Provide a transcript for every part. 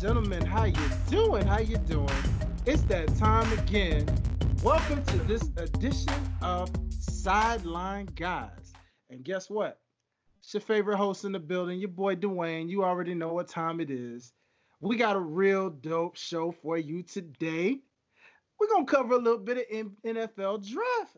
gentlemen, how you doing? How you doing? It's that time again. Welcome to this edition of Sideline Guys. And guess what? It's your favorite host in the building, your boy Dwayne. You already know what time it is. We got a real dope show for you today. We're gonna cover a little bit of NFL draft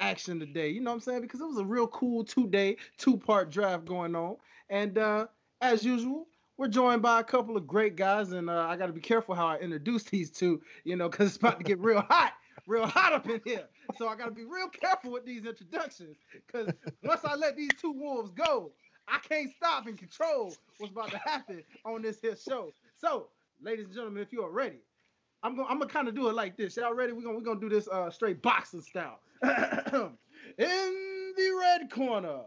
action today. You know what I'm saying? Because it was a real cool two-day, two-part draft going on. And uh, as usual, we're joined by a couple of great guys, and uh, I got to be careful how I introduce these two, you know, because it's about to get real hot, real hot up in here. So I got to be real careful with these introductions, because once I let these two wolves go, I can't stop and control what's about to happen on this here show. So, ladies and gentlemen, if you are ready, I'm gonna I'm gonna kind of do it like this. Y'all ready? We're gonna we're gonna do this uh, straight boxing style. in the red corner,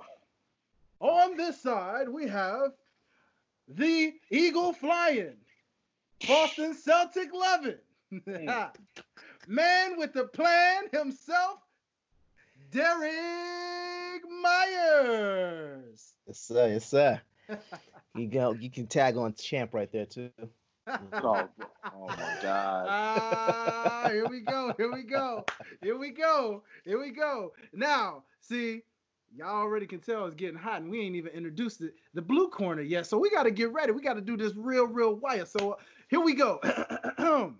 on this side, we have the Eagle flying, Boston Celtic loving, man with the plan himself, Derek Myers. Yes, sir. Yes, sir. you go. You can tag on champ right there too. oh, oh my god. Ah, here we go. Here we go. Here we go. Here we go. Now, see, y'all already can tell it's getting hot, and we ain't even introduced the, the blue corner yet. So we got to get ready. We got to do this real, real wire. So uh, here we go.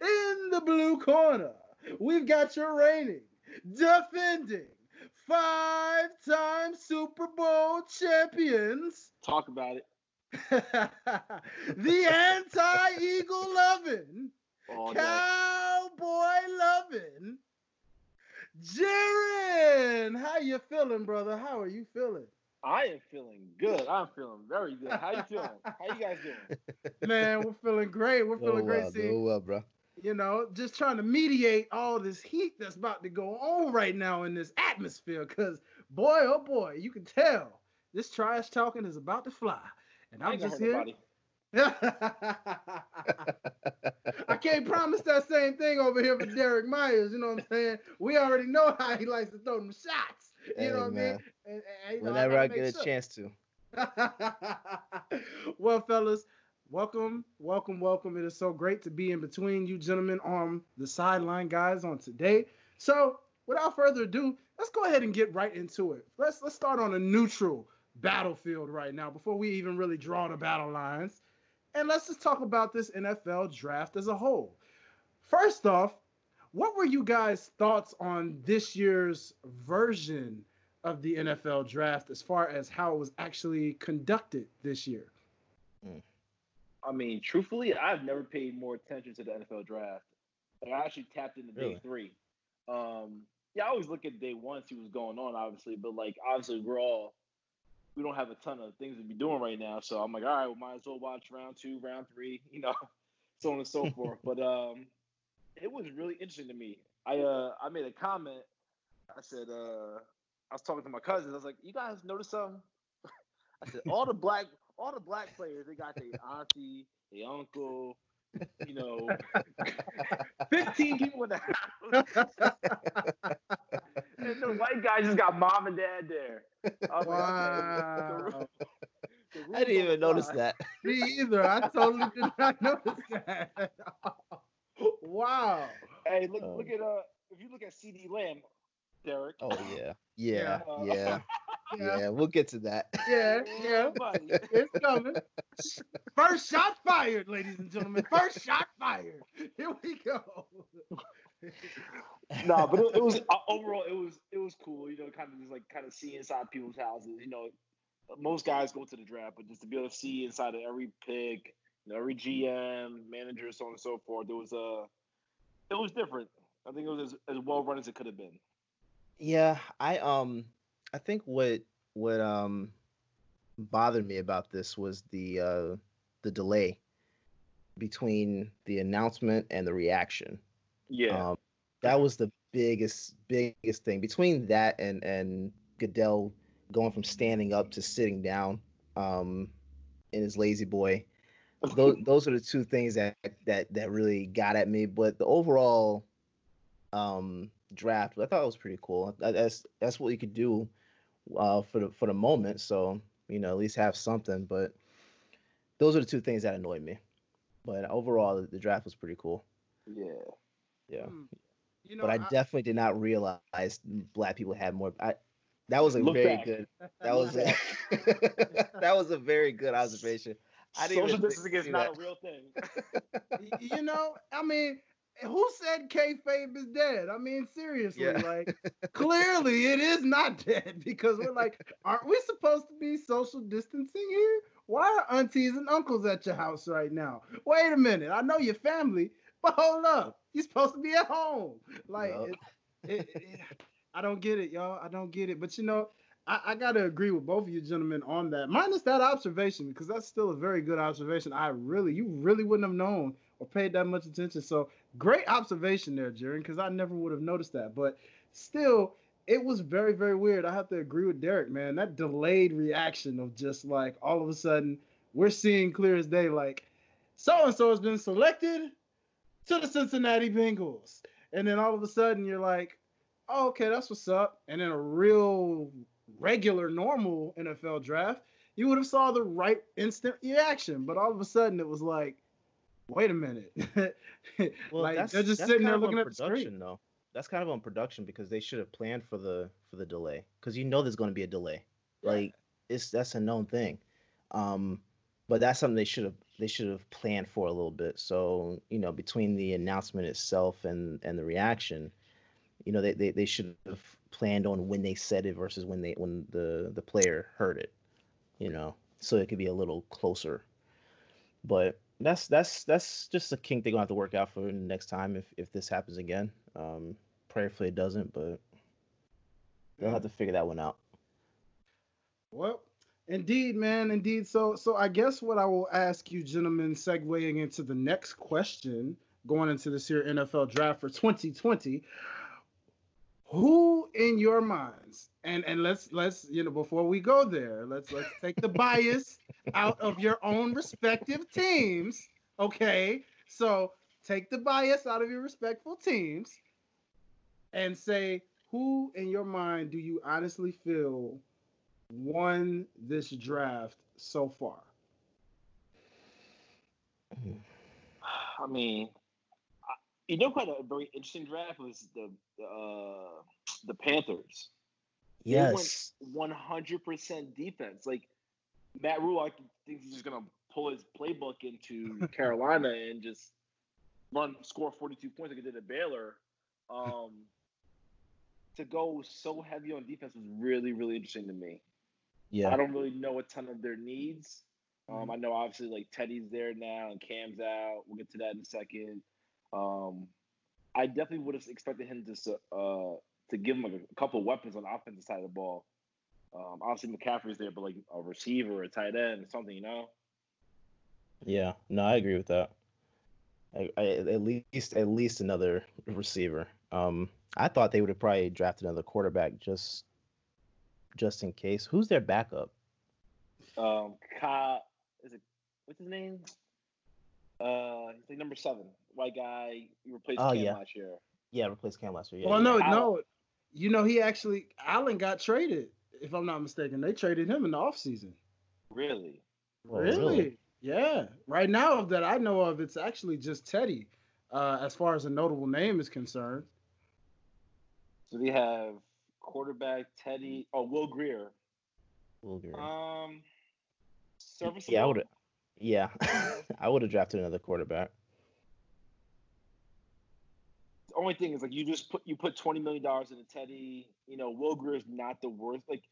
In the blue corner, we've got your reigning, defending, five-time Super Bowl champions. Talk about it. the anti-eagle loving, day. cowboy loving, Jaren. How you feeling, brother? How are you feeling? I am feeling good. I'm feeling very good. How you feeling? How you guys doing? Man, we're feeling great. We're feeling Oh, great. well, See, oh, well, bro. you know, just trying to mediate all this heat that's about to go on right now in this atmosphere. Cause boy, oh boy, you can tell this trash talking is about to fly. And I I'm ain't just here. nobody. I can't promise that same thing over here for Derek Myers. You know what I'm saying? We already know how he likes to throw them shots. You Hey, know what I mean? And, and, know, Whenever I, gotta get a sure. chance to. well, fellas, welcome, welcome, welcome. It is so great to be in between you gentlemen on the sideline guys on today. So, without further ado, let's go ahead and get right into it. Let's let's start on a neutral battlefield right now before we even really draw the battle lines. And let's just talk about this NFL draft as a whole. First off, what were you guys' thoughts on this year's version of the NFL draft as far as how it was actually conducted this year? I mean, truthfully, I've never paid more attention to the NFL draft. Like, I actually tapped into day three. Um, yeah, I always look at day one, see what's going on, obviously, but like obviously we're all we don't have a ton of things to be doing right now. So I'm like, all right, we might as well watch round two, round three, you know, so on and so forth. But um it was really interesting to me. I uh I made a comment. I said, uh I was talking to my cousins. I was like, you guys notice something? I said, all the black all the black players, they got their auntie, their uncle, you know, 15 people in the house. And the white guy just got mom and dad there. I like, Wow. okay, the- the I didn't even rules notice that. Me either. I totally did not notice that. wow. Hey, look, Um, look at uh, if you look at CeeDee Lamb, Derek. Oh yeah, yeah, Yeah. yeah, Yeah. yeah. We'll get to that. Yeah. Yeah. It's coming. First shot fired, ladies and gentlemen. First shot fired. Here we go. no, but it, it was uh, overall it was it was cool. You know, kind of just like kind of see inside people's houses. You know, most guys go to the draft, but just to be able to see inside of every pick, you know, every GM, manager, so on and so forth, it was uh, it was different. I think it was as, as well run as it could have been. Yeah, I um, I think what what um bothered me about this was the uh the delay between the announcement and the reaction. Yeah, Um, that was the biggest biggest thing between that and and Goodell going from standing up to sitting down um in his lazy boy. Those those are the two things that that that really got at me. But the overall um draft, I thought it was pretty cool. That's that's what you could do uh for the for the moment. So you know at least have something. But those are the two things that annoyed me. But overall, the draft was pretty cool. Yeah. Yeah. Hmm. You know, but I, definitely did not realize black people had more. I, that was a very back. good. That was a, that was a very good observation. I didn't Social even distancing is not that. a real thing. You know, I mean, who said K kayfabe is dead? I mean, seriously, Yeah. like clearly it is not dead because we're like, aren't we supposed to be social distancing here? Why are aunties and uncles at your house right now? Wait a minute, I know your family, but hold up, you're supposed to be at home. Like, Yup. it, it, it, I don't get it, y'all. I don't get it. But you know, I, I gotta agree with both of you gentlemen on that. Minus that observation, because that's still a very good observation. I really, you really wouldn't have known or paid that much attention. So great observation there, Jaren, because I never would have noticed that. But still, it was very, very weird. I have to agree with Derek, man. That delayed reaction of just like all of a sudden we're seeing clear as day, like so and so has been selected to the Cincinnati Bengals. And then all of a sudden you're like, oh, okay, that's what's up. And in a real regular, normal NFL draft, you would have saw the right instant reaction. But all of a sudden it was like, wait a minute. Well, like that's, they're just sitting there looking at the screen. production, though. That's kind of on production because they should have planned for the for the delay because you know there's going to be a delay. Yeah. Like it's that's a known thing. Um, but that's something they should have they should have planned for a little bit. So you know between the announcement itself and and the reaction, you know they they, they should have planned on when they said it versus when they when the the player heard it. You know, so it could be a little closer. But that's that's that's just a kink they're gonna have to work out for next time if if this happens again. Um, prayerfully it doesn't, but they'll have to figure that one out. Well, indeed, man, indeed. So, so I guess what I will ask you, gentlemen, segueing into the next question, going into this here NFL draft for 2020, who in your minds, and and let's let's you know before we go there, let's let's take the bias out of your own respective teams, okay? So take the bias out of your respectful teams, and say who in your mind do you honestly feel won this draft so far? I mean, I- you know, quite a very interesting draft was the uh, the Panthers. They Yes. 100% defense. Like Matt Rhule, I think he's just gonna pull his playbook into Carolina and just run score 42 points like he did at Baylor. Um, to go so heavy on defense was really really interesting to me. Yeah. I don't really know a ton of their needs. Um, I know obviously like Teddy's there now and Cam's out. We'll get to that in a second. Um, I definitely would have expected him to uh, to give him like a couple weapons on the offensive side of the ball. Um, obviously McCaffrey's there, but like a receiver, a tight end, or something, you know. Yeah. No, I agree with that. I, I, at least at least another receiver. Um, I thought they would have probably drafted another quarterback just just in case. Who's their backup? Um, Ka, is it what's his name? Uh, he's like number seven, white guy. He replaced Oh, Cam yeah. last year. Yeah, replaced Cam last year. Yeah, well, yeah. no, Allen. no. You know, he actually Allen got traded, if I'm not mistaken. They traded him in the offseason. Really? Oh, really? Yeah. Right now that I know of, it's actually just Teddy, uh, as far as a notable name is concerned. So they have quarterback Teddy. Oh, Will Grier. Will Grier. Um, serviceable. Yeah, I would have. Yeah, I would have drafted another quarterback. The only thing is like you just put you put twenty million dollars into Teddy. You know, Will Grier is not the worst. Like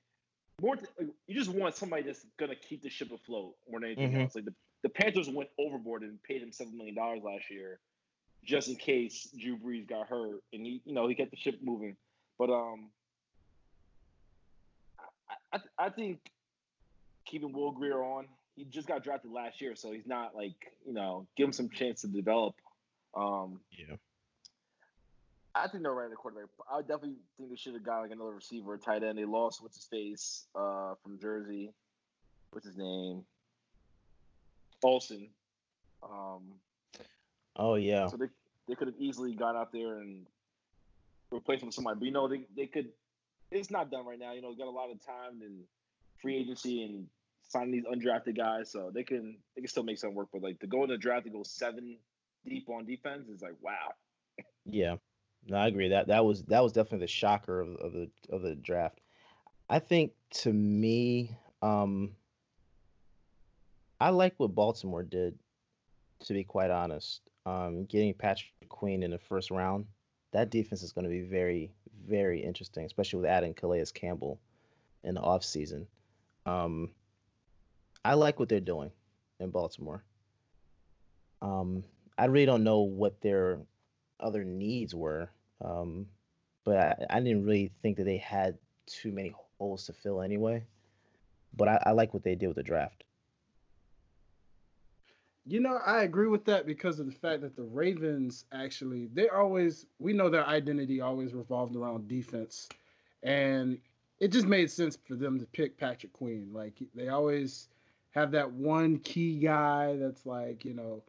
more, th- like, you just want somebody that's gonna keep the ship afloat more than anything Mhm. else. Like the, the Panthers went overboard and paid him seven million dollars last year, just in case Drew Brees got hurt, and he, you know, he kept the ship moving. But um, I, I, I think keeping Will Grier on. He just got drafted last year, so he's not like you know, give him some chance to develop. Um, Yeah. I think they're right at the quarterback. I definitely think they should have got like another receiver, tight end. They lost what's his face uh, from Jersey. What's his name? Olsen. Um, Oh yeah. so they they could have easily gone out there and replaced him with somebody. But you know, they they could. It's not done right now. You know, got a lot of time and free agency and signing these undrafted guys, so they can they can still make something work. But like to go in the draft to go seven deep on defense is like wow. Yeah, no, I agree. That that was that was definitely the shocker of, of the of the draft. I think to me, um, I like what Baltimore did. To be quite honest, um, getting Patrick Queen in the first round, that defense is going to be very very interesting, especially with adding Calais Campbell in the offseason. Um, I like what they're doing in Baltimore. Um, I really don't know what their other needs were, um, but I, I, didn't really think that they had too many holes to fill anyway. But I, I like what they did with the draft. You know, I agree with that because of the fact that the Ravens actually they always we know their identity always revolved around defense, and it just made sense for them to pick Patrick Queen. Like they always have that one key guy that's like you know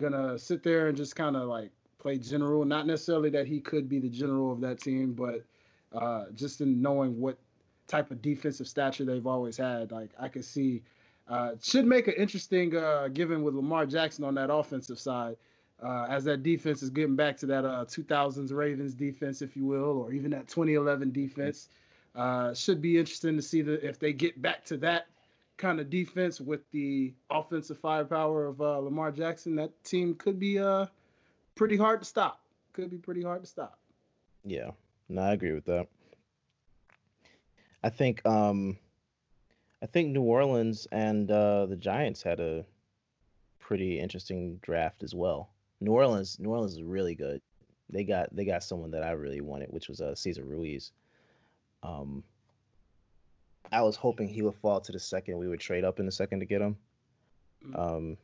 gonna sit there and just kind of like play general. Not necessarily that he could be the general of that team, but uh, just in knowing what type of defensive stature they've always had, like I could see uh, should make an interesting uh, given with Lamar Jackson on that offensive side. Uh, as that defense is getting back to that 2000s uh, Ravens defense, if you will, or even that 2011 defense, uh, should be interesting to see the, if they get back to that kind of defense with the offensive firepower of uh, Lamar Jackson. That team could be pretty hard to stop. Could be pretty hard to stop. Yeah, no, I agree with that. I think um, I think New Orleans and uh, the Giants had a pretty interesting draft as well. New Orleans, New Orleans is really good. They got they got someone that I really wanted, which was uh, Cesar Ruiz. Um, I was hoping he would fall to the second. We would trade up in the second to get him. Mm. Um,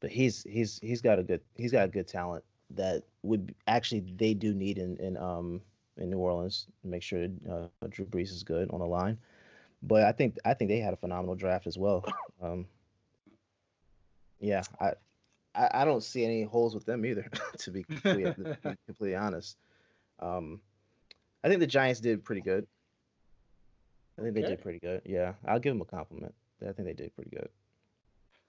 but he's he's he's got a good he's got a good talent that would actually they do need in in um in New Orleans. To make sure uh, Drew Brees is good on the line. But I think I think they had a phenomenal draft as well. Um, yeah, I, I, I don't see any holes with them either. to be completely, completely honest, um, I think the Giants did pretty good. I think okay. they did pretty good. Yeah, I'll give them a compliment. I think they did pretty good.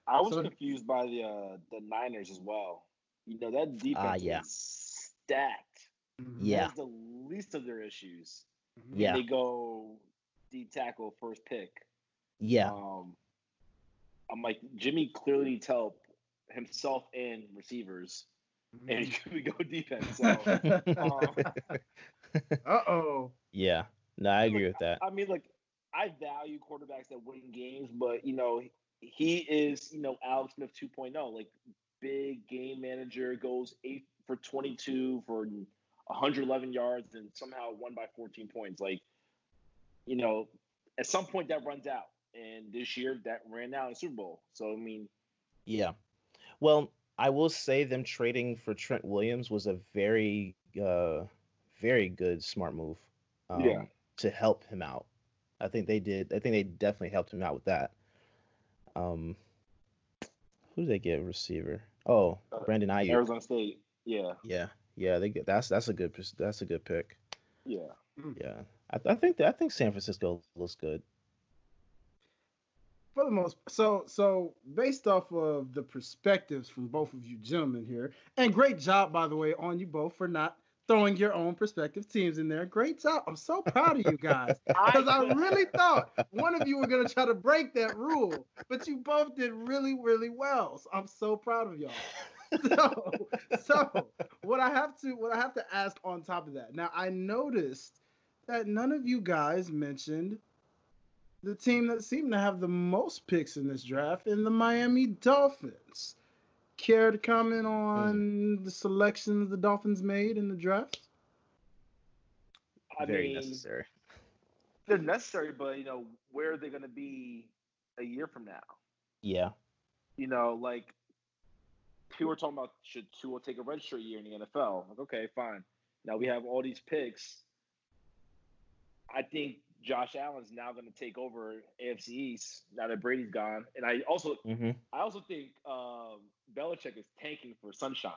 I was so, confused by the uh, the Niners as well. You know that defense uh, yeah. is stacked. Mm-hmm. Yeah, That's the least of their issues. Mm-hmm. Yeah, they go D tackle first pick. Yeah. Um, I'm like Jimmy clearly needs help himself and receivers, mm-hmm. and he could go defense. So, um, uh oh. Yeah. No, I agree with that. I mean, like I value quarterbacks that win games, but you know he is you know Alex Smith 2.0, like big game manager, goes eight for 22 for 111 yards and somehow won by 14 points. Like you know, at some point that runs out. And this year that ran out in Super Bowl. So I mean Yeah. Well, I will say them trading for Trent Williams was a very uh very good smart move. Um, yeah. to help him out. I think they did I think they definitely helped him out with that. Um who did they get receiver? Oh, uh, Brandon Aiyuk. Arizona State. Yeah. Yeah. Yeah, they get that's that's a good that's a good pick. Yeah. Yeah. I, I think I think San Francisco looks good. For the most, so so based off of the perspectives from both of you gentlemen here, and great job by the way on you both for not throwing your own perspective teams in there. Great job. I'm so proud of you guys because I really thought one of you were going to try to break that rule, but you both did really, really well. So I'm so proud of y'all. So, so what I have to what I have to ask on top of that. Now I noticed that none of you guys mentioned the team that seemed to have the most picks in this draft in the Miami Dolphins. Care to comment on mm. the selections the Dolphins made in the draft? I Very mean, necessary. They're necessary, but you know, where are they going to be a year from now? Yeah. You know, like people were talking about should Tua take a redshirt year in the NFL? Like, okay, fine. Now we have all these picks I think Josh Allen's now going to take over AFC East now that Brady's gone, and I also mm-hmm. I also think um, Belichick is tanking for Sunshine.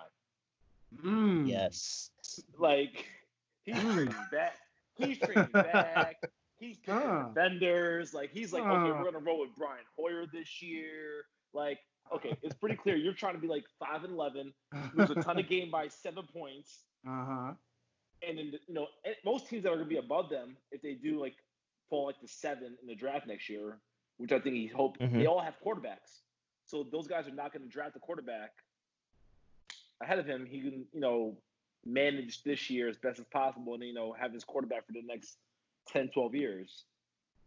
Mm. Yes, like he's trading back. He's trading back. He's picking Huh. defenders. Like he's like, okay, we're gonna roll with Brian Hoyer this year. Like, okay, it's pretty clear you're trying to be like five and eleven, lose a ton of game by seven points, Uh huh. And then you know most teams that are gonna be above them, if they do like fall like the seven in the draft next year, which I think he hope Mhm. they all have quarterbacks. So those guys are not going to draft a quarterback ahead of him. He can you know manage this year as best as possible, and you know have his quarterback for the next 10, 12 years.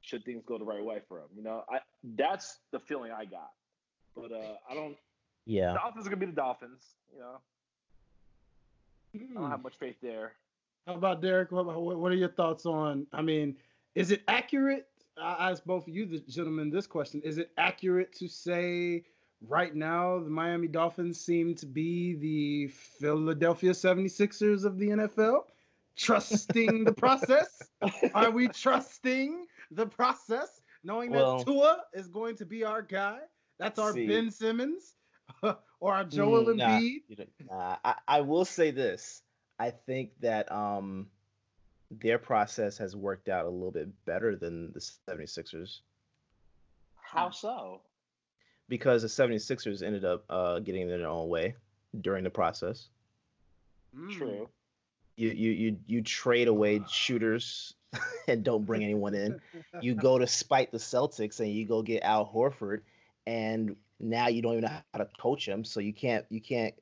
Should things go the right way for him, you know, I that's the feeling I got. But uh, I don't. Yeah. The Dolphins are gonna be the Dolphins. You know, I Hmm. don't have much faith there. How about Derek? What, are your thoughts on? I mean, is it accurate? I ask both of you, the gentlemen, this question: Is it accurate to say right now the Miami Dolphins seem to be the Philadelphia 76ers of the NFL? Trusting the process? Are we trusting the process, knowing Well- that Tua is going to be our guy? That's our See. Ben Simmons or our Joel Mm, nah, Embiid. you nah, I, I will say this. I think that um their process has worked out a little bit better than the 76ers How so? because the 76ers ended up uh, getting in their own way during the process. True. You you you you trade away shooters and don't bring anyone in. You go to spite the Celtics and you go get Al Horford, and now you don't even know how to coach him, so you can't you can't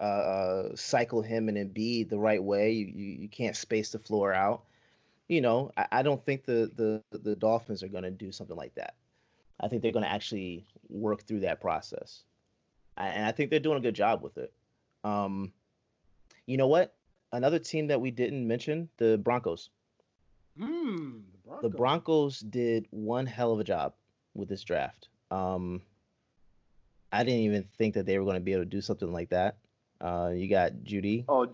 uh, uh, cycle him and Embiid the right way. You, you you can't space the floor out. You know, I, I don't think the the the Dolphins are going to do something like that. I think they're going to actually work through that process, I, and I think they're doing a good job with it. Um, you know what? Another team that we didn't mention, the Broncos. Hmm, The Broncos did one hell of a job with this draft. Um, I didn't even think that they were going to be able to do something like that. Uh, you got Jeudy Oh,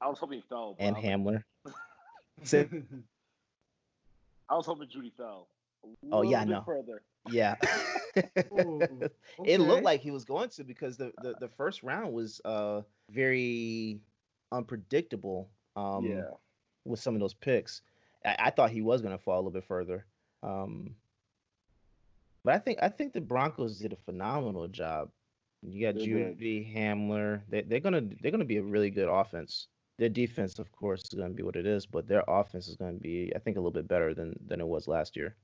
I was hoping he fell. and I was like, Hamler. I was hoping Jeudy fell. A Oh, yeah, I little bit know. Further. yeah. Ooh, It looked like he was going to because the, the, the first round was uh, very unpredictable um, yeah. with some of those picks. I, I thought he was going to fall a little bit further. Um, but I think I think the Broncos did a phenomenal job. You got Jeudy Hamler. They, they're gonna they're gonna be a really good offense. Their defense, of course, is gonna be what it is, but their offense is gonna be, I think, a little bit better than than it was last year.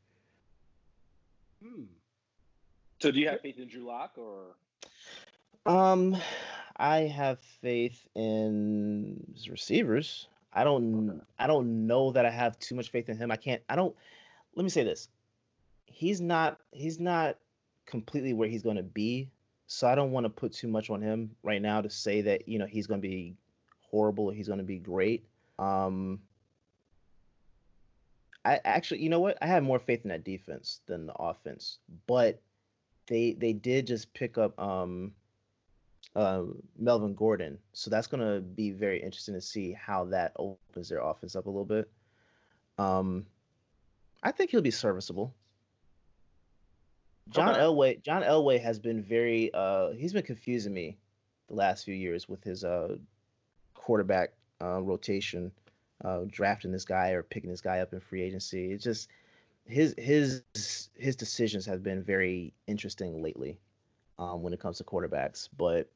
Hmm. So do you have faith in Drew Lock or? Um, I have faith in his receivers. I don't. Okay. I don't know that I have too much faith in him. I can't. I don't. Let me say this. He's not. He's not completely where he's going to be. So I don't want to put too much on him right now to say that you know he's going to be horrible or he's going to be great. Um. I actually, you know what? I have more faith in that defense than the offense, but they they did just pick up um uh, Melvin Gordon. So that's going to be very interesting to see how that opens their offense up a little bit. Um, I think he'll be serviceable. John Okay. Elway, John Elway has been very uh, he's been confusing me the last few years with his uh, quarterback uh, rotation, uh, drafting this guy or picking this guy up in free agency. It's just his his his decisions have been very interesting lately um, when it comes to quarterbacks. But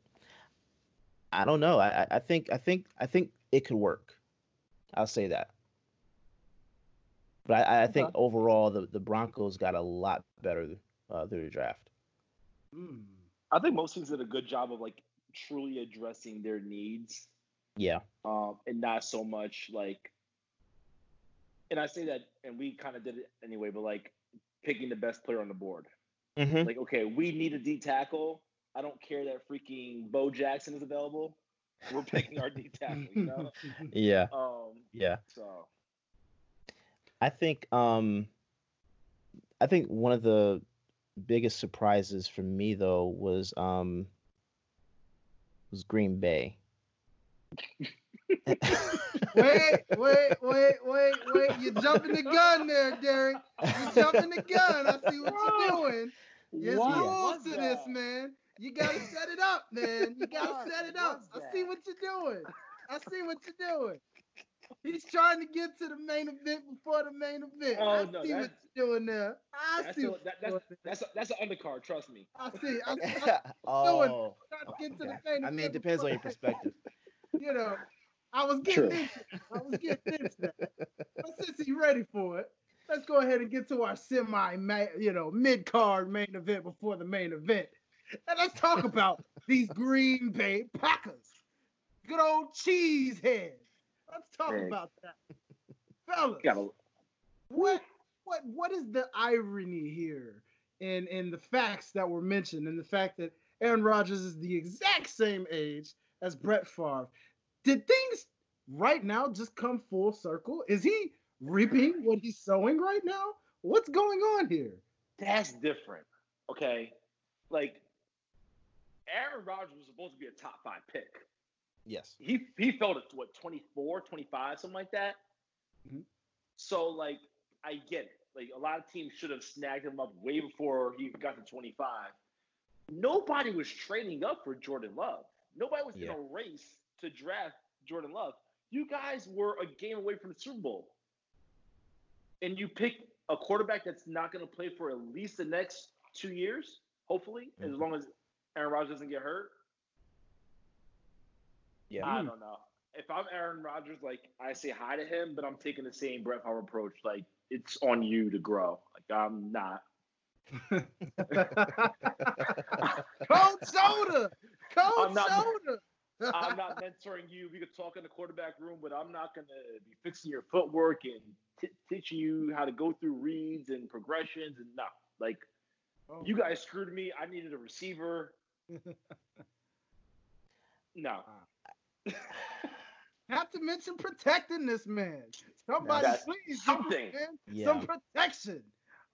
I don't know. I, I- think I think I think it could work. I'll say that. But I, I think overall the, the Broncos got a lot better uh, through the draft. Hmm. I think most teams did a good job of like truly addressing their needs, Yeah. um, and not so much like. And I say that, and we kind of did it anyway, but like picking the best player on the board. Mm-hmm. Like, okay, we need a D tackle. I don't care that freaking Bo Jackson is available. We're picking our D tackle, you know. Yeah. Um, Yeah. so I think um I think one of the biggest surprises for me though was um was Green Bay. wait, wait, wait, wait, wait. You're jumping the gun there, Derek. You're jumping the gun. I see what you're doing. There's What rules was to this, man. You gotta set it up, man. You gotta What set it up. I see what you're doing. I see what you're doing. He's trying to get to the main event before the main event. Oh, I no, see what that's- you're doing there. I That's, see a, that, that's, that's, a, that's, that's an undercard, trust me. I see. I, I, oh, trying to get oh. to okay. the main I mean, it depends on your perspective. you know, I was getting True. into it. I was getting into that. But since he's ready for it, let's go ahead and get to our semi, you know, mid card main event before the main event. And let's talk about these Green Bay Packers. Good old cheese head. Let's talk Hey. about that. Fellas, Gotta, what what what is the irony here in in the facts that were mentioned and the fact that Aaron Rodgers is the exact same age as Brett Favre? Did things right now just come full circle? Is he reaping what he's sowing right now? What's going on here? that's different. Okay. Like, Aaron Rodgers was supposed to be a top five pick. Yes. he he fell to what 24 25 something like that Mhm. so like i get it like a lot of teams should have snagged him up way before he got to 25 nobody was trading up for jordan love nobody was Yeah. in a race to draft jordan love you guys were a game away from the super bowl and you pick a quarterback that's not going to play for at least the next two years hopefully as Mhm. long as aaron rodgers doesn't get hurt Yeah. I don't know. If I'm Aaron Rodgers, like I say hi to him, but I'm taking the same Brett Favre approach. Like it's on you to grow. Like I'm not. Cold shoulder, cold I'm not- shoulder. I'm not mentoring you. We could talk in the quarterback room, but I'm not gonna be fixing your footwork and t- teaching you how to go through reads and progressions and no. Like Oh, you guys screwed me. I needed a receiver. No. Ah. Not to mention protecting this man. Somebody That's please something. man Yeah. some protection.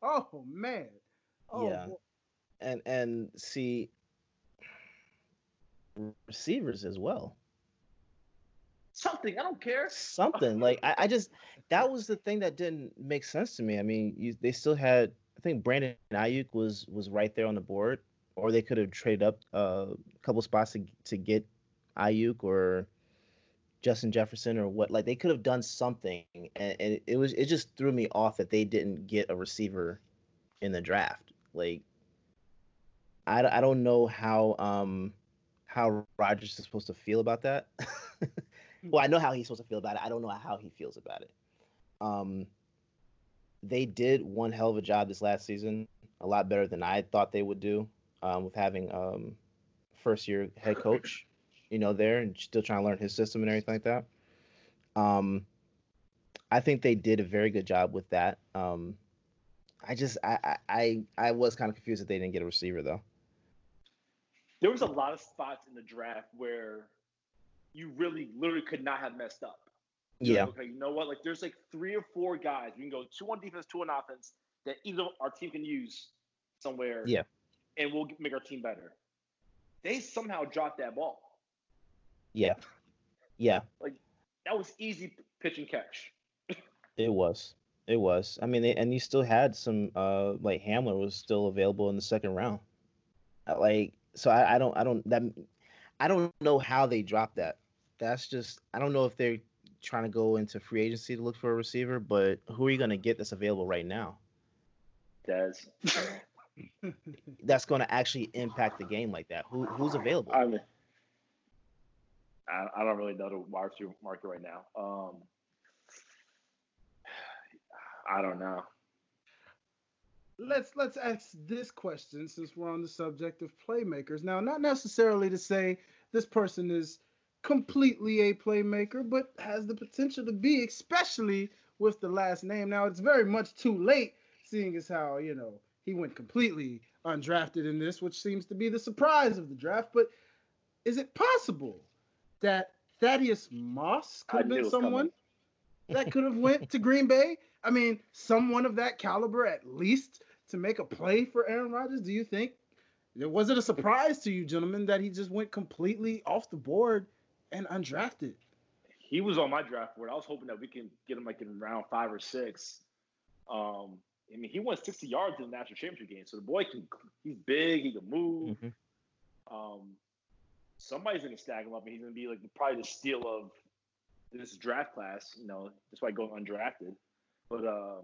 Oh man. Oh, Yeah. boy. and and see receivers as well. Something. I don't care. Something like I, I just that was the thing that didn't make sense to me. I mean, you, they still had I think Brandon Aiyuk was was right there on the board, or they could have traded up uh, a couple spots to to get Aiyuk or Justin Jefferson or what. Like they could have done something, and, and it was it just threw me off that they didn't get a receiver in the draft. Like I, I don't know how um how Rodgers is supposed to feel about that. well, I know how he's supposed to feel about it. I don't know how he feels about it. Um, they did one hell of a job this last season, a lot better than I thought they would do, um, with having um first year head coach, you know, there and still trying to learn his system and everything like that. Um, I think they did a very good job with that. Um, I just I I I, was kind of confused that they didn't get a receiver though. there was a lot of spots in the draft where you really literally could not have messed up. You're Yeah, like, okay, you know what? Like there's like three or four guys. We can go two on defense, two on offense that either our team can use somewhere. Yeah. And we'll make our team better. They somehow dropped that ball. Yeah, yeah. Like that was easy pitch and catch. It was. It was. I mean, they, and you still had some uh like Hamler was still available in the second round. Like so I, I don't I don't that I don't know how they dropped that. That's just I don't know if they're trying to go into free agency to look for a receiver, but who are you going to get that's available right now? Des. That's going to actually impact the game like that. Who who's available? I mean, I, I don't really know the wide receiver market right now. Um, I don't know. let's let's ask this question since we're on the subject of playmakers. Now, not necessarily to say this person is completely a playmaker, but has the potential to be, especially with the last name. Now, it's very much too late, seeing as how you know he went completely undrafted in this, which seems to be the surprise of the draft. But is it possible that Thaddeus Moss could have been was someone that could have went to Green Bay? I mean, someone of that caliber at least to make a play for Aaron Rodgers. Do you think? Was it a surprise to you, gentlemen, that he just went completely off the board and undrafted? He was on my draft board. I was hoping that we can get him like in round five or six. Um, I mean, he went 60 yards in the national championship game, so the boy can. He's big. He can move. Mhm. Um, somebody's gonna snag him up, and he's gonna be like probably the steal of this draft class. You know, despite going undrafted, but um,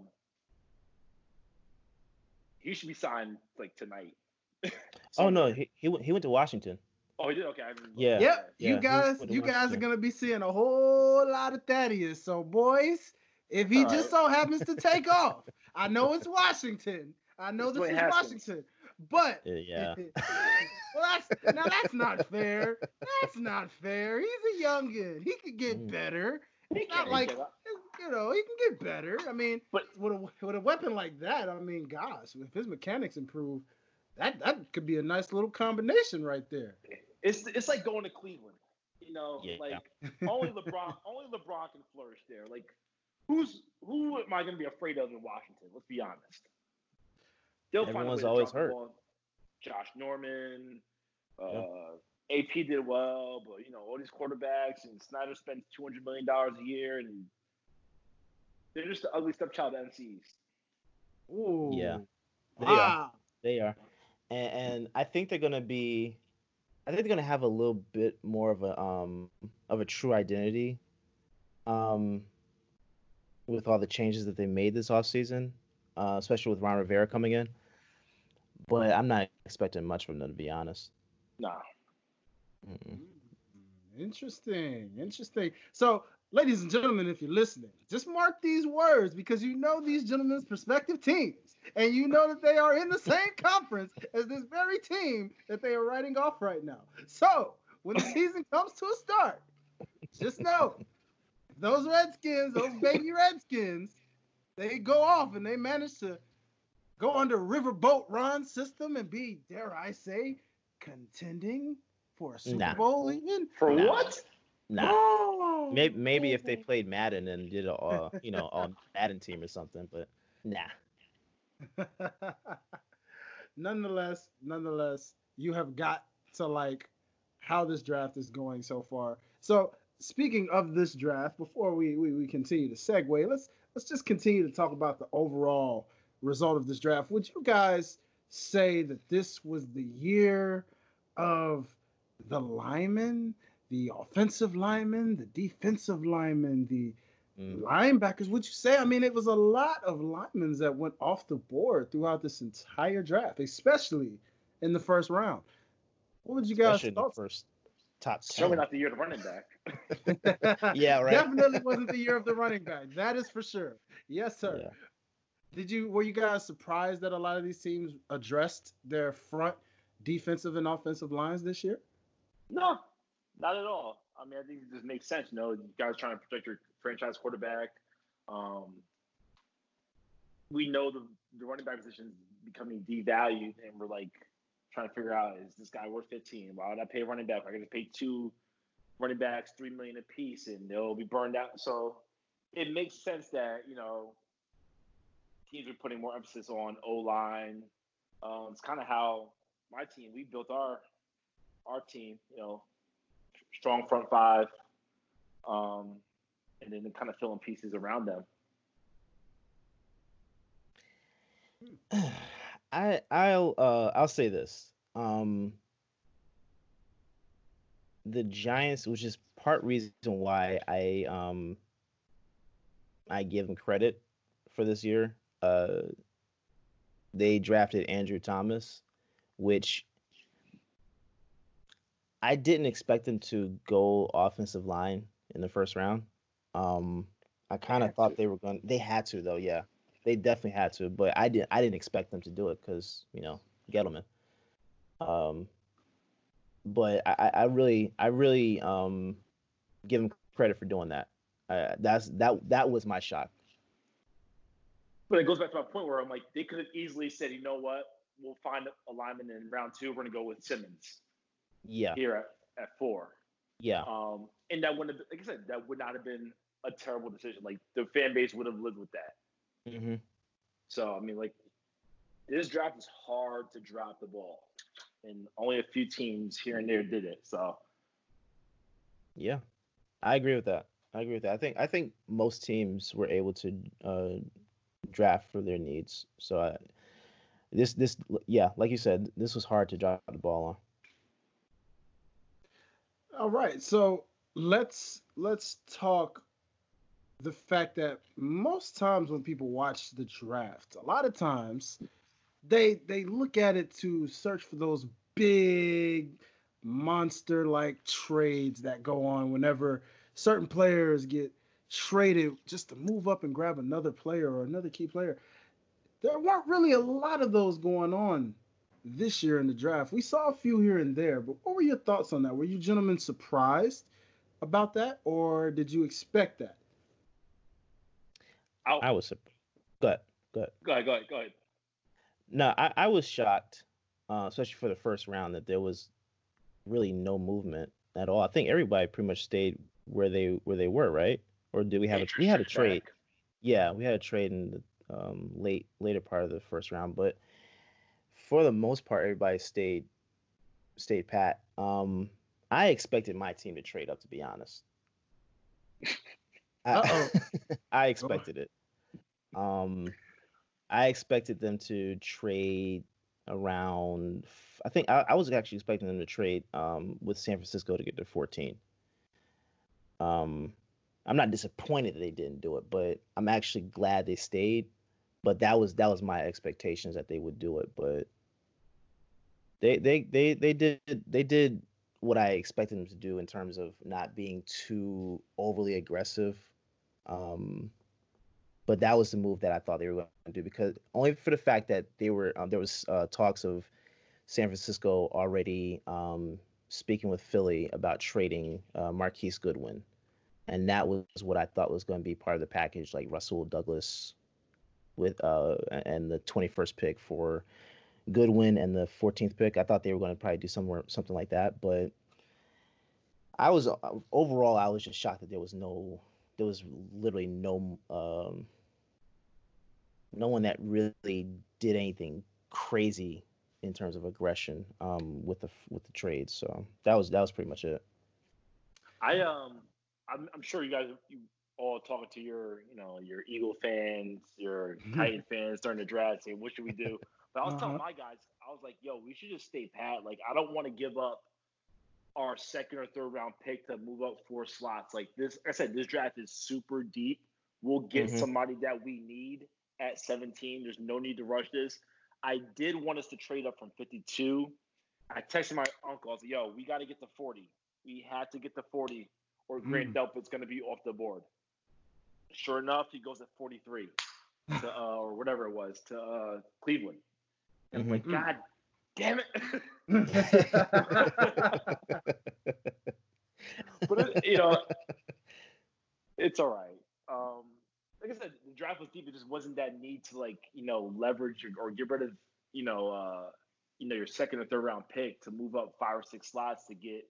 he should be signed like tonight. oh no, he, he went he went to Washington. Oh, he did. Okay, I yeah. Yep, Yeah, you guys, you guys to- are gonna be seeing a whole lot of Thaddeus. So, boys, if he All just so happens to take off, I know it's Washington. I know It's this Dwayne is Haskins. Washington, but Yeah. well, that's now that's not fair. That's not fair. He's a youngin. He could get Mm. better. He It's not can't like you know he can get better. I mean, But- with a with a weapon like that, I mean, gosh, if his mechanics improve, that that could be a nice little combination right there. it's it's like going to Cleveland. You know, Yeah. like only LeBron only LeBron can flourish there. Like who's who am I going to be afraid of in Washington? Let's be honest. They'll find a Everyone's way to always hurt. Josh Norman, uh, Yeah. AP did well, but you know all these quarterbacks and Snyder spends two hundred million dollars a year, and they're just the ugly stepchild of NFC East. Ooh. Yeah. They are. They are, and, and I think they're gonna be. I think they're gonna have a little bit more of a um of a true identity, um, with all the changes that they made this offseason, uh, especially with Ron Rivera coming in. But I'm not expecting much from them, to be honest. Nah, Mm-mm. Mm, Interesting. Interesting. So, ladies and gentlemen, if you're listening, just mark these words because you know these gentlemen's prospective teams, and you know that they are in the same conference as this very team that they are writing off right now. So, when the season comes to a start, just know those Redskins, those baby Redskins, they go off and they manage to go under Riverboat Ron system and be, dare I say, contending for a Super Nah. Bowl even. for Nah. what? Nah. Oh. Maybe maybe if they played Madden and did a uh, you know a Madden team or something, but nah. nonetheless, nonetheless, you have got to like how this draft is going so far. So speaking of this draft, before we, we, we continue to segue, let's let's just continue to talk about the overall result of this draft. Would you guys say that this was the year of the linemen, the offensive linemen, the defensive linemen, the Mm. linebackers would you say i mean it was a lot of linemen that went off the board throughout this entire draft especially in the first round what would you guys Especially in the first top Certainly ten. not the year of the running back. Yeah, right. definitely wasn't the year of the running back that is for sure yes sir Yeah. Did you were you guys surprised that a lot of these teams addressed their front defensive and offensive lines this year No, not at all. I mean, I think it just makes sense. You know, you guys trying to protect your franchise quarterback. Um, we know the, the running back position is becoming devalued, and we're like trying to figure out is this guy worth 15? Why would I pay running back? I can just pay two running backs three million a piece, and they'll be burned out. So it makes sense that you know teams are putting more emphasis on O line. Um, it's kind of how my team we built our our team. You know, strong front five, um, and then kind of filling pieces around them. I I'll uh I'll say this. Um the Giants, which is part reason why I um I give them credit for this year. Uh they drafted Andrew Thomas, which I didn't expect them to go offensive line in the first round. Um I kind of thought to. they were going they had to though, yeah they definitely had to, but I didn't. I didn't expect them to do it because you know Gettleman. Um, but I, I- I really, I really um, give him credit for doing that. Uh, that's that. That was my shock. But it goes back to my point where I'm like, they could have easily said, you know what, we'll find a lineman in round two. We're gonna go with Simmons Yeah, here at, at four. yeah, Um, and that wouldn't have, like I said, that would not have been a terrible decision. Like the fan base would have lived with that. Mm-hmm. So I mean, like this draft is hard to drop the ball, and only a few teams here and there did it. So yeah. I agree with that. I agree with that. I think I think most teams were able to uh, draft for their needs. So I, this this yeah, like you said, this was hard to drop the ball on. All right. So let's let's talk the fact that most times when people watch the draft, a lot of times they they look at it to search for those big monster like trades that go on whenever certain players get traded just to move up and grab another player or another key player. There weren't really a lot of those going on this year in the draft. We saw a few here and there, but what were your thoughts on that? Were you gentlemen surprised about that, or did you expect that? I, I was. Go ahead. Go ahead. Go ahead. Go ahead. Go ahead. No, I, I was shocked, uh, especially for the first round, that there was really no movement at all. I think everybody pretty much stayed where they where they were, right? Or did we have a we had a trade? Yeah, we had a trade in the um, late later part of the first round, but for the most part, everybody stayed stayed pat. Um, I expected my team to trade up, to be honest. I, I expected it. Um, I expected them to trade around. I think I, I was actually expecting them to trade um, with San Francisco to get to 14. Um, I'm not disappointed that they didn't do it, but I'm actually glad they stayed. But that was that was my expectations that they would do it. But they they they they did they did what I expected them to do in terms of not being too overly aggressive. Um, but that was the move that I thought they were going to do because only for the fact that they were um, there was uh, talks of San Francisco already um, speaking with Philly about trading uh, Marquise Goodwin, and that was what I thought was going to be part of the package, like Rasul Douglas with uh, and the 21st pick for Goodwin and the 14th pick. I thought they were going to probably do somewhere something like that, but I was uh, overall I was just shocked that there was no there was literally no um, no one that really did anything crazy in terms of aggression um, with the with the trades. So that was that was pretty much it. I um I'm, I'm sure you guys you all talking to your you know your Eagle fans, your. Titan fans during the draft, saying what should we do? But I was uh-huh. telling my guys, I was like, yo, we should just stay pat. Like, I don't want to give up our second or third round pick to move up four slots. Like this, like I said, this draft is super deep. We'll get mm-hmm. somebody that we need at 17. There's no need to rush this. I did want us to trade up from 52. I texted my uncle. I was like, yo, we got to get to 40. We had to get to 40 or Grant mm. Delpit's going to be off the board. Sure enough, he goes at 43 to, uh, or whatever it was to uh, Cleveland. And mm-hmm. I'm like, mm. God damn it. but, it, you know, it's all right. Um, like I said, the draft was deep. It just wasn't that need to, like, you know, leverage or, or get rid of, you know, uh, you know, your second or third round pick to move up five or six slots to get,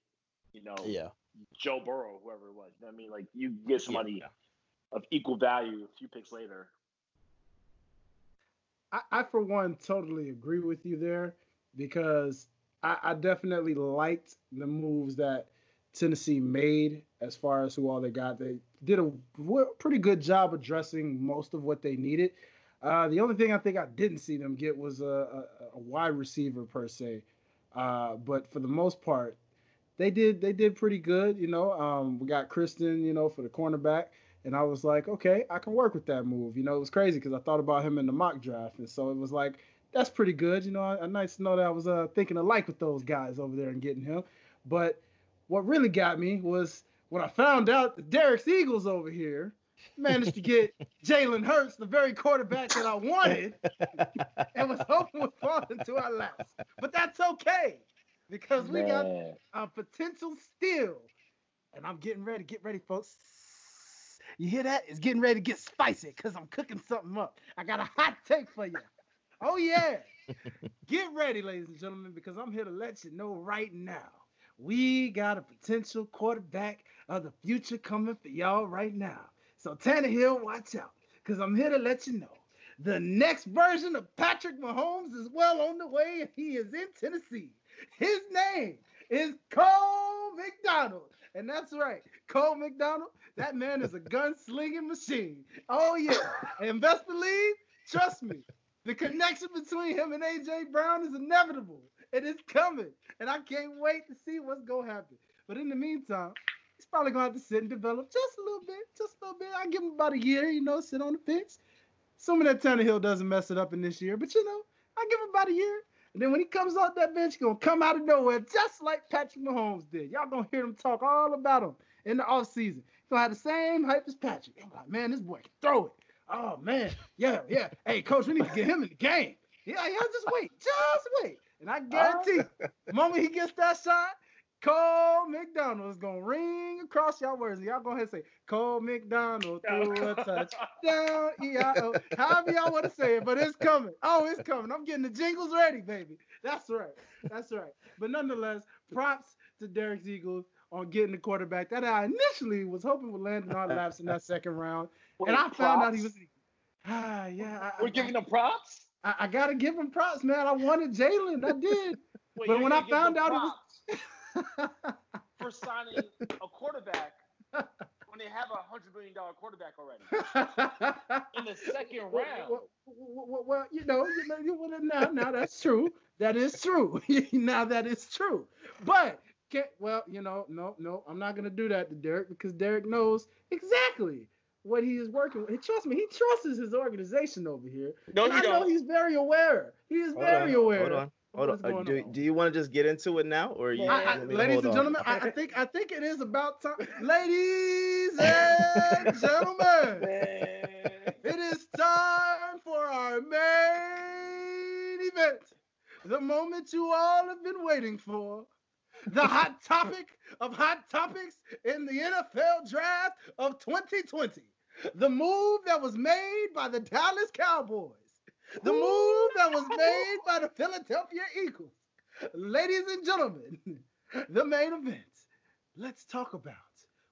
you know, yeah, Joe Burrow, whoever it was. You know I mean, like you get somebody yeah. of equal value a few picks later. I, I for one totally agree with you there because I, I definitely liked the moves that Tennessee made as far as who all they got. They did a pretty good job addressing most of what they needed. Uh, the only thing I think I didn't see them get was a, a, a wide receiver per se, uh, but for the most part, they did they did pretty good. You know, um, we got Kristian, you know, for the cornerback. And I was like, okay, I can work with that move. You know, it was crazy because I thought about him in the mock draft, and so it was like, that's pretty good. You know, I, I nice to know that I was uh, thinking alike with those guys over there and getting him. But what really got me was when I found out that Derek's Eagles over here managed to get Jalen Hurts, the very quarterback that I wanted, and was hoping would fall into our laps. But that's okay because we Man. got a potential steal. And I'm getting ready. Get ready, folks. You hear that? It's getting ready to get spicy because I'm cooking something up. I got a hot take for you. Oh, yeah. get ready, ladies and gentlemen, because I'm here to let you know right now. We got a potential quarterback of the future coming for y'all right now. So, Tannehill, watch out, because I'm here to let you know the next version of Patrick Mahomes is well on the way, and he is in Tennessee. His name is Cole McDonald. And that's right, Cole McDonald that man is a gunslinging machine. Oh yeah, and best believe, trust me, the connection between him and AJ Brown is inevitable. It is coming, and I can't wait to see what's gonna happen. But in the meantime, He's probably gonna have to sit and develop just a little bit, just a little bit. I give him about a year, you know, sit on the fence. Assuming that Tannehill doesn't mess it up in this year, but you know, I give him about a year. And then when he comes off that bench, he's gonna come out of nowhere, just like Patrick Mahomes did. Y'all gonna hear him talk all about him in the offseason. He's gonna have the same hype as Patrick. I'm like, man, this boy can throw it. Oh man, yeah, yeah. Hey, coach, we need to get him in the game. Yeah, yeah, just wait, just wait. And I oh, guarantee, the moment he gets that shot, Cole McDonald is gonna ring across y'all words. Y'all go ahead and say Cole McDonald threw a touchdown. E-I-O. However y'all want to say it, but it's coming. Oh, it's coming. I'm getting the jingles ready, baby. That's right. That's right. But nonetheless, props to Derek's Eagles on getting the quarterback that I initially was hoping would land in our laps in that second round. Wait, and I found out he was ah yeah. I, We're giving them props. I, I gotta give him props, man. I wanted Jalen. I did. Wait, But when I found out it was- props for signing a quarterback when they have a hundred million dollar quarterback already in the second round. well, well, well, well, you know, you know, you well, now, now that's true. That is true. now that is true. But can well, you know, no, no, I'm not gonna do that to Derek because Derek knows exactly what he is working with. Trust me, he trusts his organization over here. No, And you I know don't. he's very aware. He is Hold very on, aware. Hold on. of Hold what's on. Uh, going do, on. do you want to just get into it now, or you? I- I- want me to ladies and gentlemen, I, I think I think it is about time. ladies and gentlemen. It is time for our main event. The moment you all have been waiting for. The hot topic of hot topics in the NFL draft of 2020. The move that was made by the Dallas Cowboys. The move that was made by the Philadelphia Eagles. Ladies and gentlemen, the main event. Let's talk about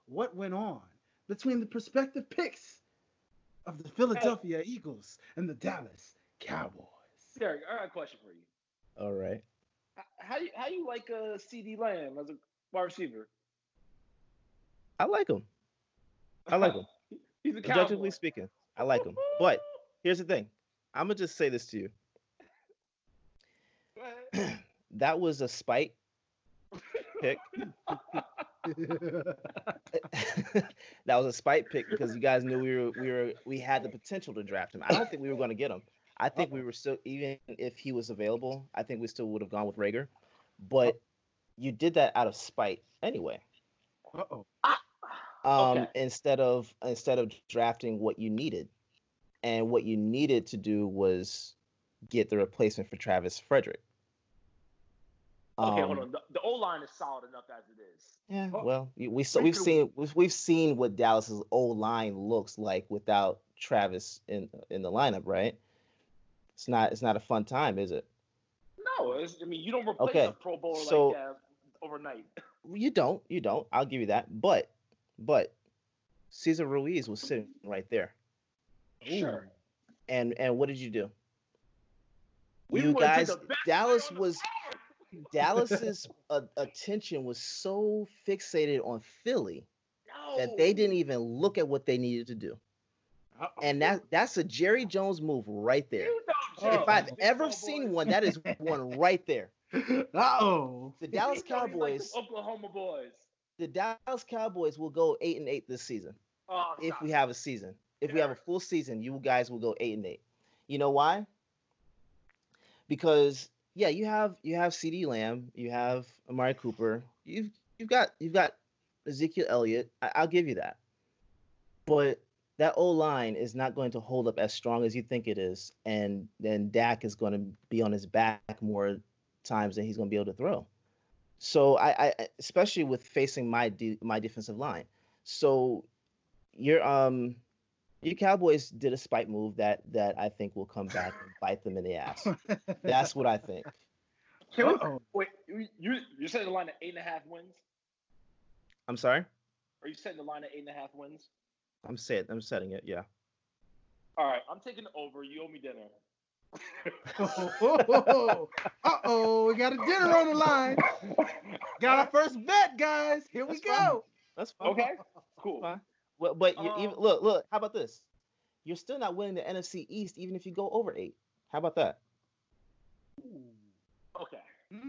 what went on between the prospective picks of the Philadelphia Eagles and the Dallas Cowboys. Derek, I got a question for you. All right. H- How you how you like uh, CeeDee Lamb as a wide receiver? I like him. I like him. He's a Objectively speaking, I like him. But here's the thing. I'm gonna just say this to you. Go ahead. That was a spite pick. that was a spite pick because you guys knew we were we were we had the potential to draft him. I don't think we were going to get him. I think we were still even if he was available, I think we still would have gone with Reagor. But you did that out of spite anyway. Uh-oh. Um, Okay. instead of instead of drafting what you needed, and what you needed to do was get the replacement for Travis Frederick. Okay, Um, hold on. The, the O line is solid enough as it is. Yeah, Oh. well, we We we've seen we've, we've seen what Dallas's old line looks like without Travis in in the lineup, right? It's not it's not a fun time, is it? No, it's, I mean you don't replace Okay, a Pro Bowler so- like that overnight. You don't, you don't. I'll give you that. But but Cesar Ruiz was sitting right there, Sure. and and what did you do? We you guys, Dallas player on the was. Dallas's uh, attention was so fixated on Philly no. that they didn't even look at what they needed to do. Uh-oh. And that that's a Jerry Jones move right there. You know Oh, if I've ever Cowboys. seen one, that is one right there. Uh-oh. The Dallas know he like Cowboys, the Oklahoma boys. the Dallas Cowboys will go eight and eight this season Oh, if stop. we have a season. If we have a full season, you guys will go eight and eight. You know why? Because yeah, you have you have CeeDee Lamb, you have Amari Cooper, you've you've got you've got Ezekiel Elliott. I, I'll give you that. But that O line is not going to hold up as strong as you think it is, and then Dak is going to be on his back more times than he's going to be able to throw. So I, I especially with facing my de- my defensive line. So you're um your Cowboys did a spite move that that I think will come back and bite them in the ass. That's what I think. Can we- Uh-oh. wait, you you you're setting the line at eight and a half wins? I'm sorry. Are you setting the line at eight and a half wins? I'm set. I'm setting it. Yeah. All right, I'm taking over. You owe me dinner. Uh-oh. Uh-oh. We got a dinner on the line. Got our first bet, guys. Here we That's fine. go. That's fine. Okay, cool. Fine. Well, but you, even, Um, look, look. How about this? You're still not winning the NFC East, even if you go over eight. How about that? Okay.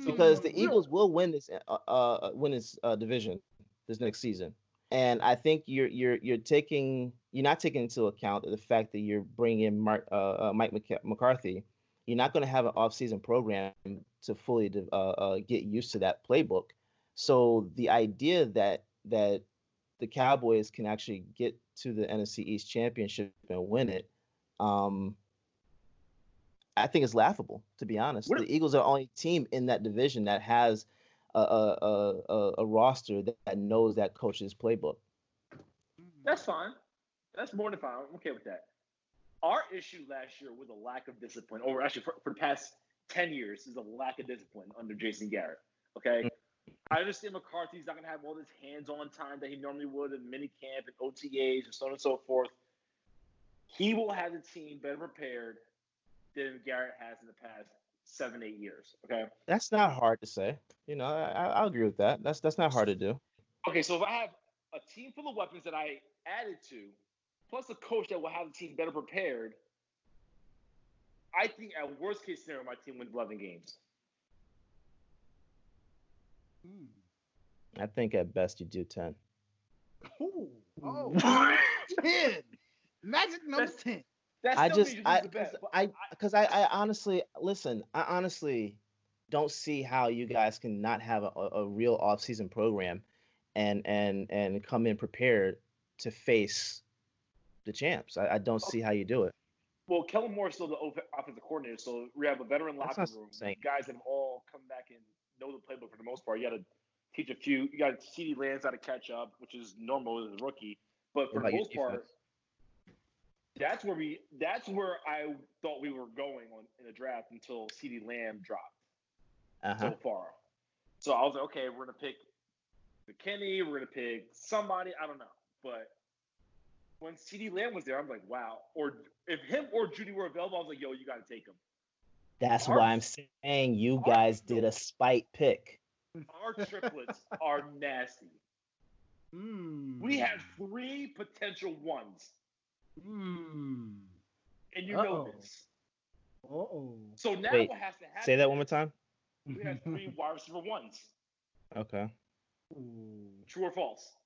Because the Mm. Eagles will win this uh, uh win this uh, division this next season. and I think you're you're you're taking you're not taking into account the fact that you're bringing in Mark, uh, uh, Mike McCarthy. You're not going to have an off-season program to fully uh, uh, get used to that playbook. So the idea that that the Cowboys can actually get to the NFC East Championship and win it, um, I think it's laughable. To be honest, what? the Eagles are the only team in that division that has a a, a, a roster that, knows that coach's playbook. That's fine. That's more than fine. I'm okay with that. Our issue last year was a lack of discipline, or actually for, for the past 10 years, is a lack of discipline under Jason Garrett. Okay. I understand McCarthy's not going to have all this hands on time that he normally would in minicamp and OTAs and so on and so forth. He will have the team better prepared than Garrett has in the past seven, eight years. Okay. That's not hard to say. You know, I, I'll agree with that. That's that's not hard to do. Okay, so if I have a team full of weapons that I added to, plus a coach that will have the team better prepared, I think at worst case scenario, my team wins 11 games. I think at best you do 10. Ooh, oh, 10. Magic number That's- 10. That I just means you I lose the bet, but I because I, I honestly listen. I honestly don't see how you guys can not have a, a real off-season program and and and come in prepared to face the champs. I, I don't see how you do it. Well, Kellen Moore is still the off- offensive coordinator, so we have a veteran locker room. saying- Guys that have all come back and know the playbook for the most part. You got to teach a few. You got CeeDee Lamb's got to catch up, which is normal as a rookie. But for the most part, that's where we. That's where I thought we were going on in the draft until CeeDee Lamb dropped Uh-huh. so far. So I was like, okay, we're gonna pick McKinney. We're gonna pick somebody. I don't know, but when CeeDee Lamb was there, I'm like, wow. Or if him or Jeudy were available, I was like, yo, you got to take him. That's Our- why I'm saying you guys did a spite pick. Our triplets are nasty. Mm. We have three potential ones, Mm. and you know Uh-oh. this. Uh-oh. So now Wait, what has to happen? Say that one more time. We have three wide receiver ones. Okay. True or false?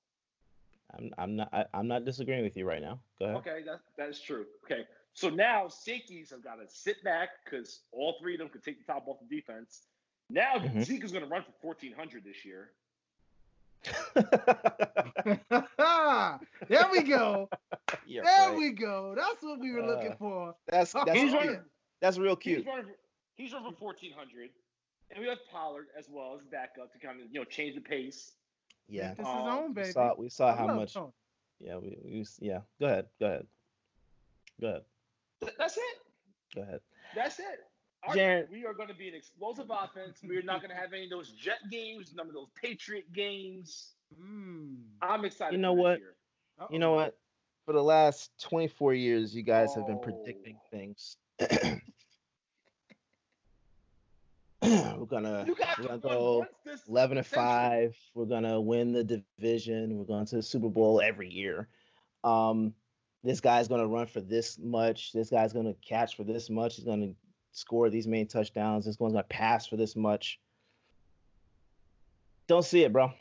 I'm I'm not I, I'm not disagreeing with you right now. Go ahead. Okay, that that is true. Okay, so now safeties have got to sit back because all three of them could take the top off the defense. Now Mhm. Zeke is going to run for fourteen hundred this year. there we go. You're There right. we go. That's what we were looking Uh, for. That's Oh, that's He's running. that's real He's cute. running. For, he's running for fourteen hundred, and we have Pollard as well as backup to kind of you know change the pace. Yeah. This is Um, own, We baby. saw we saw how much. Tony. Yeah. We, we yeah. Go ahead. Go ahead. Go ahead. Th- That's it. Go ahead. That's it. Our- Jared- we are going to be an explosive offense. We're not going to have any of those Jet games, none of those Patriot games. Mm. I'm excited. You know what? You know what? For the last 24 years, you guys have been Oh. predicting things. we're gonna we're gonna go once 11 and century. 5 we're gonna win the division we're going to the super bowl every year um this guy's gonna run for this much this guy's gonna catch for this much he's gonna score these main touchdowns this one's gonna pass for this much don't see it bro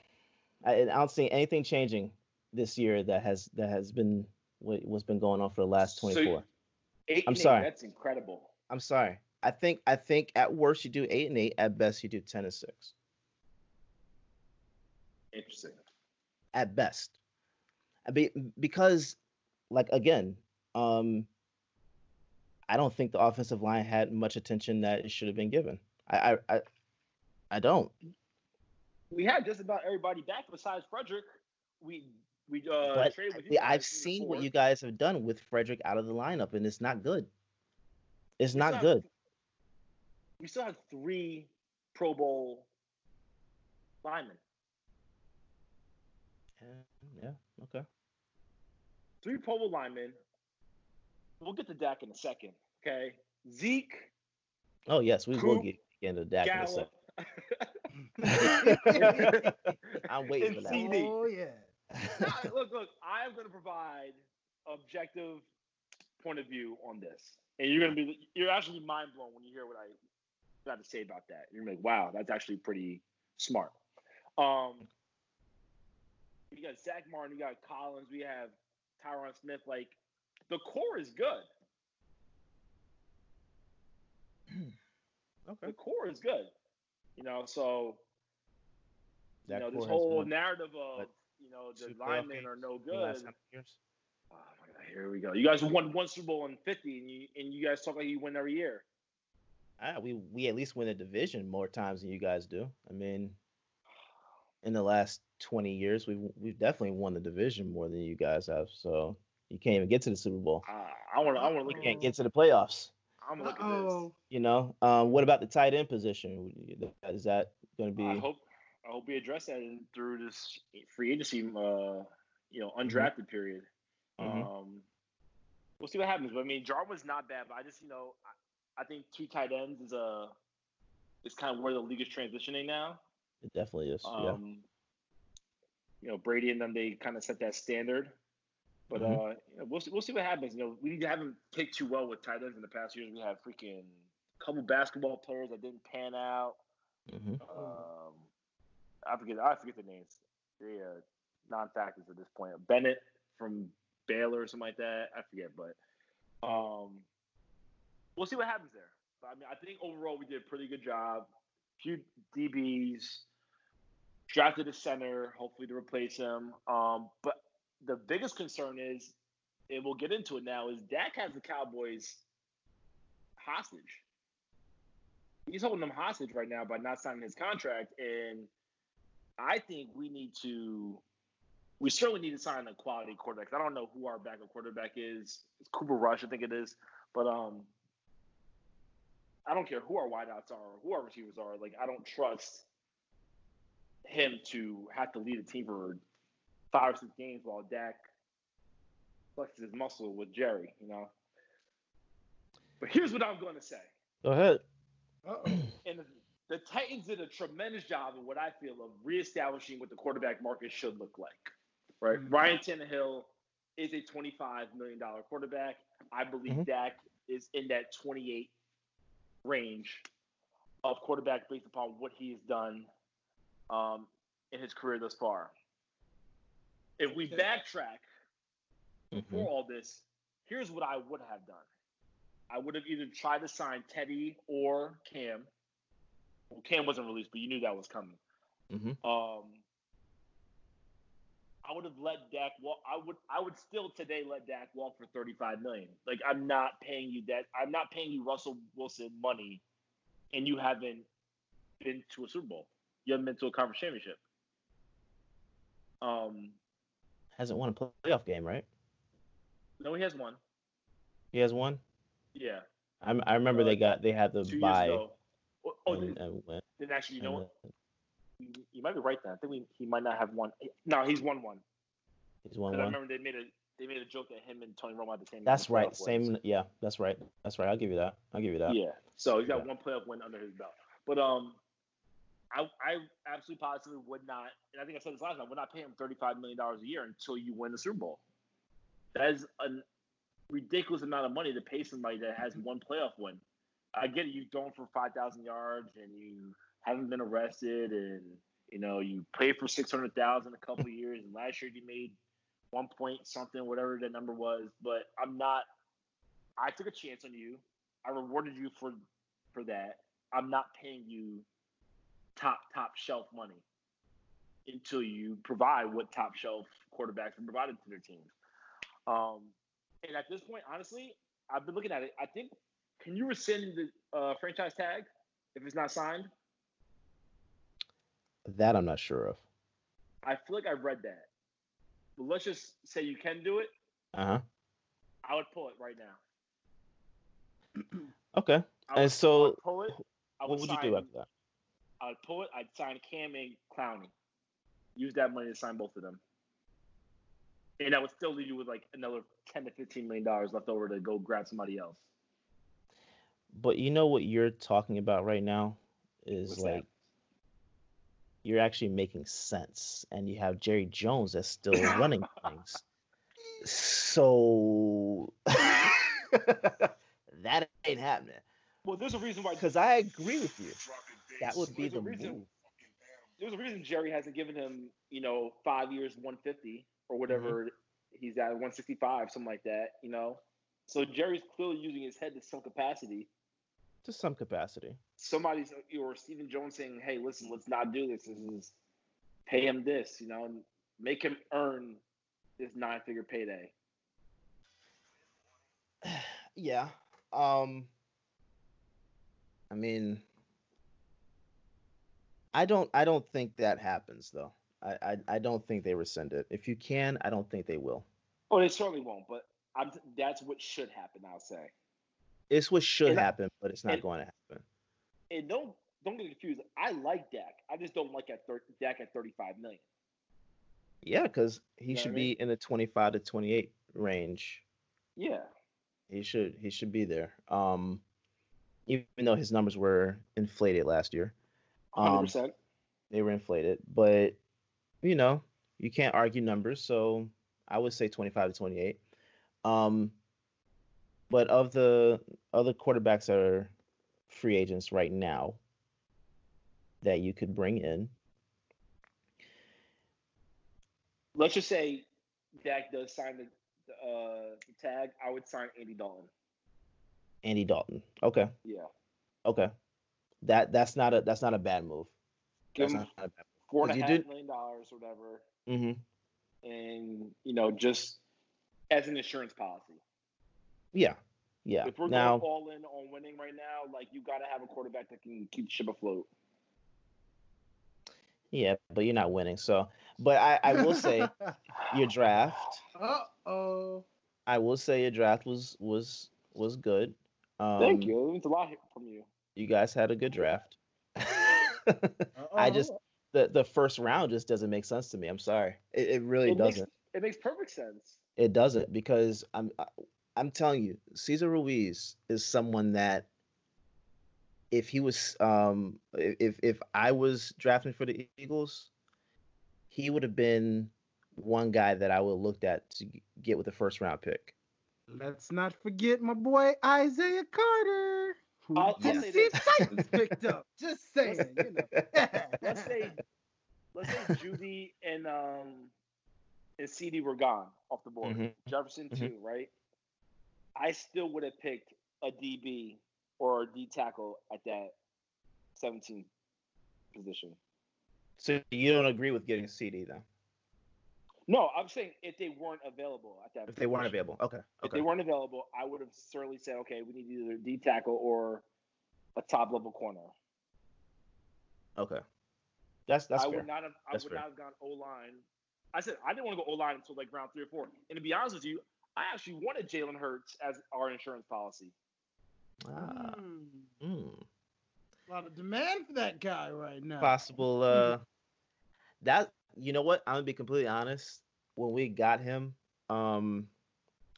i, I don't see anything changing this year that has that has been what, what's been going on for the last So 24 Eight I'm eight, sorry. That's incredible. i'm sorry i think i think at worst you do 8 and 8 at best you do 10 and 6 Interesting. at best. Be, because, like again, um, I don't think the offensive line had much attention that it should have been given. I, I, I, I don't. We had just about everybody back besides Frederick. We we uh but. I've seen what you guys have done with Frederick out of the lineup, and it's not good. It's We not still have- good. We still have three Pro Bowl linemen. Yeah. Okay. Three Pro Bowl linemen. We'll get to Dak in a second. Okay. Zeke, Oh yes, we will get into Dak in a second. I'm waiting and for that. CeeDee. Oh yeah. No, look, look, I am going to provide objective point of view on this, and you're going to be, you're actually mind blown when you hear what I got to say about that. You're gonna be like, wow, that's actually pretty smart. Um, You got Zack Martin, you got Collins, we have Tyron Smith. Like the core is good. Okay. The core is good. You know, so you know this whole won narrative of what, you know the two playoff linemen are no in the last good. how many years? Oh my god, here we go. You guys won one Super Bowl in fifty, and you and you guys talk like you win every year. Ah, we we at least win a division more times than you guys do. I mean, in the last twenty years, we've we've definitely won the division more than you guys have. So you can't even get to the Super Bowl. Uh, I want to. I want to look can't get to the playoffs. I'm gonna look at this. You know, um, what about the tight end position? Is that going to be? I hope I hope we address that in, through this free agency, uh, you know, Mm-hmm. undrafted period. Mhm. Um, we'll see what happens. But I mean, Jarwin's not bad, but I just you know, I, I think two tight ends is a is kind of where the league is transitioning now. It definitely is. Um, yeah. You know, Brady and them they kind of set that standard. But Mhm. uh, you know, we'll see, we'll see what happens. You know, we haven't picked too well with tight ends in the past years. We have freaking couple basketball players that didn't pan out. hmm Um, I forget. I forget the names. They uh, non-factors at this point. Bennett from Baylor or something like that. I forget, but um, we'll see what happens there. But, I mean, I think overall we did a pretty good job. Few DBs drafted a center, hopefully to replace him. Um, but the biggest concern is, and we'll get into it now, is Dak has the Cowboys hostage he's holding them hostage right now by not signing his contract. And I think we need to, we certainly need to sign a quality quarterback. I don't know who our backup quarterback is. It's Cooper Rush, I think it is. But um, I don't care who our wideouts are or who our receivers are. Like I don't trust him to have to lead a team for five or six games while Dak flexes his muscle with Jerry. You know. But here's what I'm going to say Go ahead. Uh-oh. and the, the Titans did a tremendous job of what I feel of reestablishing what the quarterback market should look like. Right, Mhm. Ryan Tannehill is a twenty-five million dollar quarterback. I believe Mhm. Dak is in that twenty-eight range of quarterback based upon what he's done um, in his career thus far. If we Okay. backtrack before all this, here's what I would have done. I would have either tried to sign Teddy or Cam. Well, Cam wasn't released, but you knew that was coming. Mhm. Um, I would have let Dak walk. I would. I would still today let Dak walk for thirty-five million. Like I'm not paying you that. I'm not paying you Russell Wilson money, and you haven't been to a Super Bowl. You haven't been to a conference championship. Um, Hasn't won a playoff game, right? no, he has one. He has one. Yeah, I, I remember Uh, they got they had the buy. ago. Oh, oh, and, then, went, then actually, you know what? You, you might be right then. I think we, he might not have one. No, he's won one. He's won 'Cause I remember they made a they made a joke that him and Tony Romo had the same. That's right. playoff wins. Same. Yeah, that's right. That's right. I'll give you that. I'll give you that. Yeah. So he's got Yeah. one playoff win under his belt. But um, I I absolutely positively would not, and I think I said this last time, would not pay him thirty five million dollars a year until you win the Super Bowl. That is a ridiculous amount of money to pay somebody that has one playoff win. I get it, you've thrown for five thousand yards and you haven't been arrested, and you know you played for six hundred thousand a couple years, and last year you made one point something, whatever that number was. But I'm not. I took a chance on you. I rewarded you for for that. I'm not paying you top top shelf money until you provide what top shelf quarterbacks have provided to their teams. Um, and at this point, honestly, I've been looking at it. I think can you rescind the uh, franchise tag if it's not signed? That I'm not sure of. I feel like I read that. But let's just say you can do it. Uh huh. I would pull it right now. Okay. And so, pull it. What would you do after that? I would pull it. I'd sign Cam and Clowney. Use that money to sign both of them. And I would still leave you with like another ten to fifteen million dollars left over to go grab somebody else. But you know what you're talking about right now is What's that? like you're actually making sense, and you have Jerry Jones that's still running things. So that ain't happening. Well, there's a reason why. Because I agree with you. That would be the reason- move. there's a reason Jerry hasn't given him, you know, five years, 150 or whatever he's at, 165, something like that. You know, so Jerry's clearly using his head to some capacity. To some capacity. Somebody's or Stephen Jones saying, "Hey, listen, let's not do this. This is pay him this, you know, and make him earn this nine-figure payday." yeah. Um. I mean, I don't. I don't think that happens though. I, I, I don't think they rescind it. If you can, I don't think they will. Oh, they certainly won't. But I'm, that's what should happen. I'll say. It's what should And I- happen, but it's not and- going to happen. And don't don't get confused. I like Dak. I just don't like at thir- Dak at 35 million. Yeah, because he know should I be mean? in the 25 to 28 range. Yeah. He should he should be there. Um, even though his numbers were inflated last year, 100. Um, percent they were inflated. But you know, you can't argue numbers, so I would say 25 to 28. Um, but of the other quarterbacks that are free agents right now that you could bring in, Let's just say Dak does sign the, the, uh, the tag. I would sign Andy Dalton. Andy Dalton. Okay, Yeah. okay, that that's not a that's not a bad move. Give That's him not a bad four and a you half did- million dollars or whatever, Mm-hmm. and you know, just as an insurance policy. Yeah, yeah. If we're now, going all in on winning right now, like you got to have a quarterback that can keep the ship afloat. yeah, but you're not winning. So, but I I will say your draft. Uh oh. I will say your draft was was was good. Um, Thank you. It means a lot from you. You guys had a good draft. I just the the first round just doesn't make sense to me. I'm sorry. It, it really it doesn't. it makes perfect sense. It doesn't because I'm I- I'm telling you, Cesar Ruiz is someone that if he was um if if I was drafting for the Eagles, he would have been one guy that I would have looked at to get with the first round pick. Let's not forget my boy Isaiah Carter, who I'll- I'll Tennessee say this. Titans picked up. Just saying, you know. Let's say let's say Jeudy and um and CeeDee were gone off the board. Mhm. Jefferson Mhm. too, right? I still would have picked a DB or a D tackle at that 17 position. So you don't agree with getting CeeDee then? No, I'm saying if they weren't available at that. If they weren't available, okay, If okay. they weren't available, I would have certainly said, okay, we need either a D tackle or a top level corner. Okay. That's that's I fair. would not have. I That's would fair. not have gone O line. I said I didn't want to go O line until like round three or four. And to be honest with you, I actually wanted Jalen Hurts as our insurance policy. Ah, Hmm. mm. A lot of demand for that guy right now. Possible. Uh, that you know what? I'm gonna be completely honest. When we got him, um,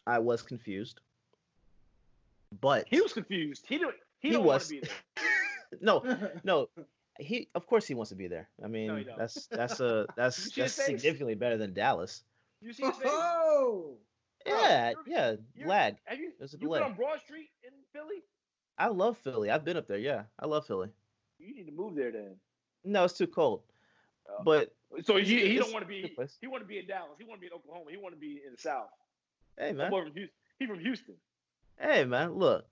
I was confused. But He was confused. He didn't. He, He was. to be there. no, no. He of course he wants to be there. I mean, he don't. that's that's a that's that's significantly better than Dallas. You see his face? oh, Yeah, you're- yeah. you're- Glad. Have you? You been on Broad Street in Philly? I love Philly. I've been up there. Yeah, I love Philly. You need to move there then. No, it's too cold. Oh. But So he, he don't want to be. He want to be in Dallas. He want to be in Oklahoma. He want to be in the South. hey, man. boy from Houston. He from Houston. Hey, man. Look,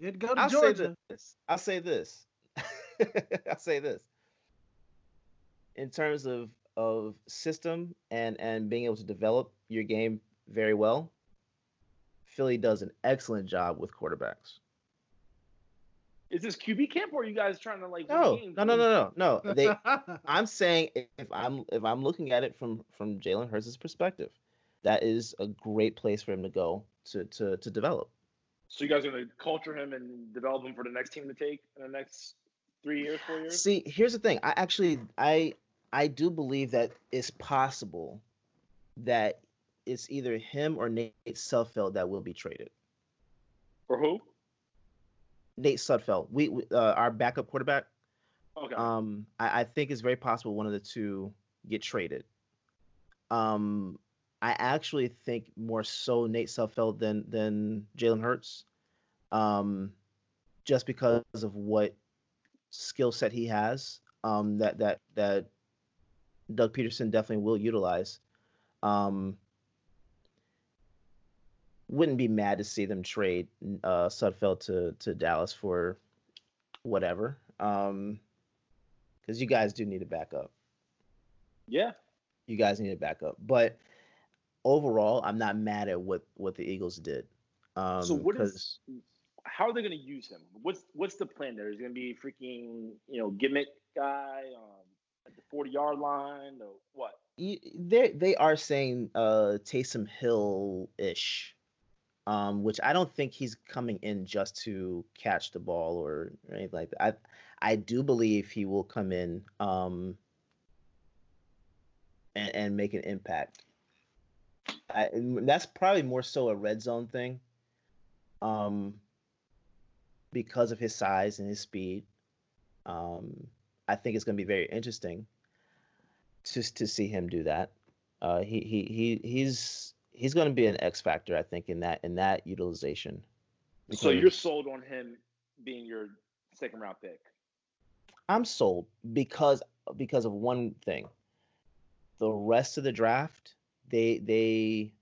He'd go to I'll Georgia. say this. I'll say this. I'll say this. In terms of of system and and being able to develop your game very well, Philly does an excellent job with quarterbacks. Is this QB camp or are you guys trying to like? win No, no, no, no, no, no. They. I'm saying if I'm if I'm looking at it from from Jalen Hurts' perspective, that is a great place for him to go to to to develop. So you guys are gonna culture him and develop him for the next team to take in the next three years, four years? See, here's the thing. I actually I I do believe that it's possible that it's either him or Nate Sudfeld that will be traded. For who? Nate Sudfeld, we, we uh, our backup quarterback. Okay. Um, I, I think it's very possible one of the two get traded. Um, I actually think more so Nate Sudfeld than than Jalen Hurts, um, just because of what skill set he has. Um, that that that Doug Pederson definitely will utilize. Um, wouldn't be mad to see them trade uh, Sudfeld to to Dallas for whatever. Um, because you guys do need a backup. Yeah, you guys need a backup. But overall, I'm not mad at what what the Eagles did. Um, so what is? How are they going to use him? What's what's the plan there? Is going to be freaking you know gimmick guy um, at the 40 yard line or what? They they are saying uh Taysom Hill ish um, which I don't think he's coming in just to catch the ball or, anything like that. I I do believe he will come in um, and, and make an impact. I, that's probably more so a red zone thing, um, because of his size and his speed. Um, I think it's going to be very interesting to to see him do that. Uh, he he he he's he's going to be an X factor, I think, in that in that utilization. So you're sold on him being your second round pick. I'm sold because because of one thing. The rest of the draft, they they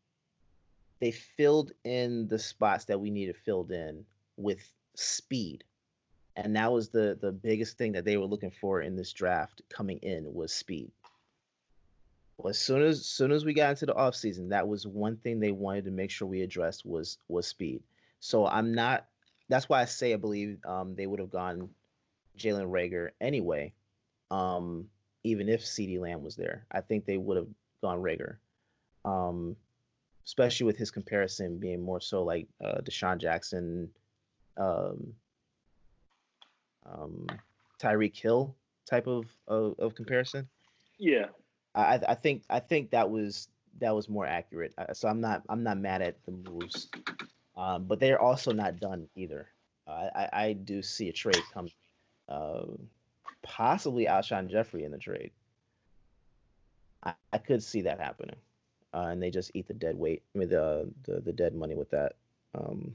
they filled in the spots that we needed filled in with speed. And that was the the biggest thing that they were looking for in this draft coming in was speed. Well, as soon as, soon as we got into the offseason, that was one thing they wanted to make sure we addressed was was speed. So I'm not. That's why I say I believe um, they would have gone Jalen Reagor anyway, um, even if CeeDee Lamb was there. I think they would have gone Reagor, um, especially with his comparison being more so like uh, DeSean Jackson, um, um, Tyreek Hill type of, of, of comparison. Yeah, I, I think I think that was that was more accurate. Uh, so I'm not I'm not mad at the moves, um, but they're also not done either. Uh, I I do see a trade come, uh, possibly Alshon Jeffery in the trade. I, I could see that happening, uh, and they just eat the dead weight. I mean the the, the dead money with that. Um,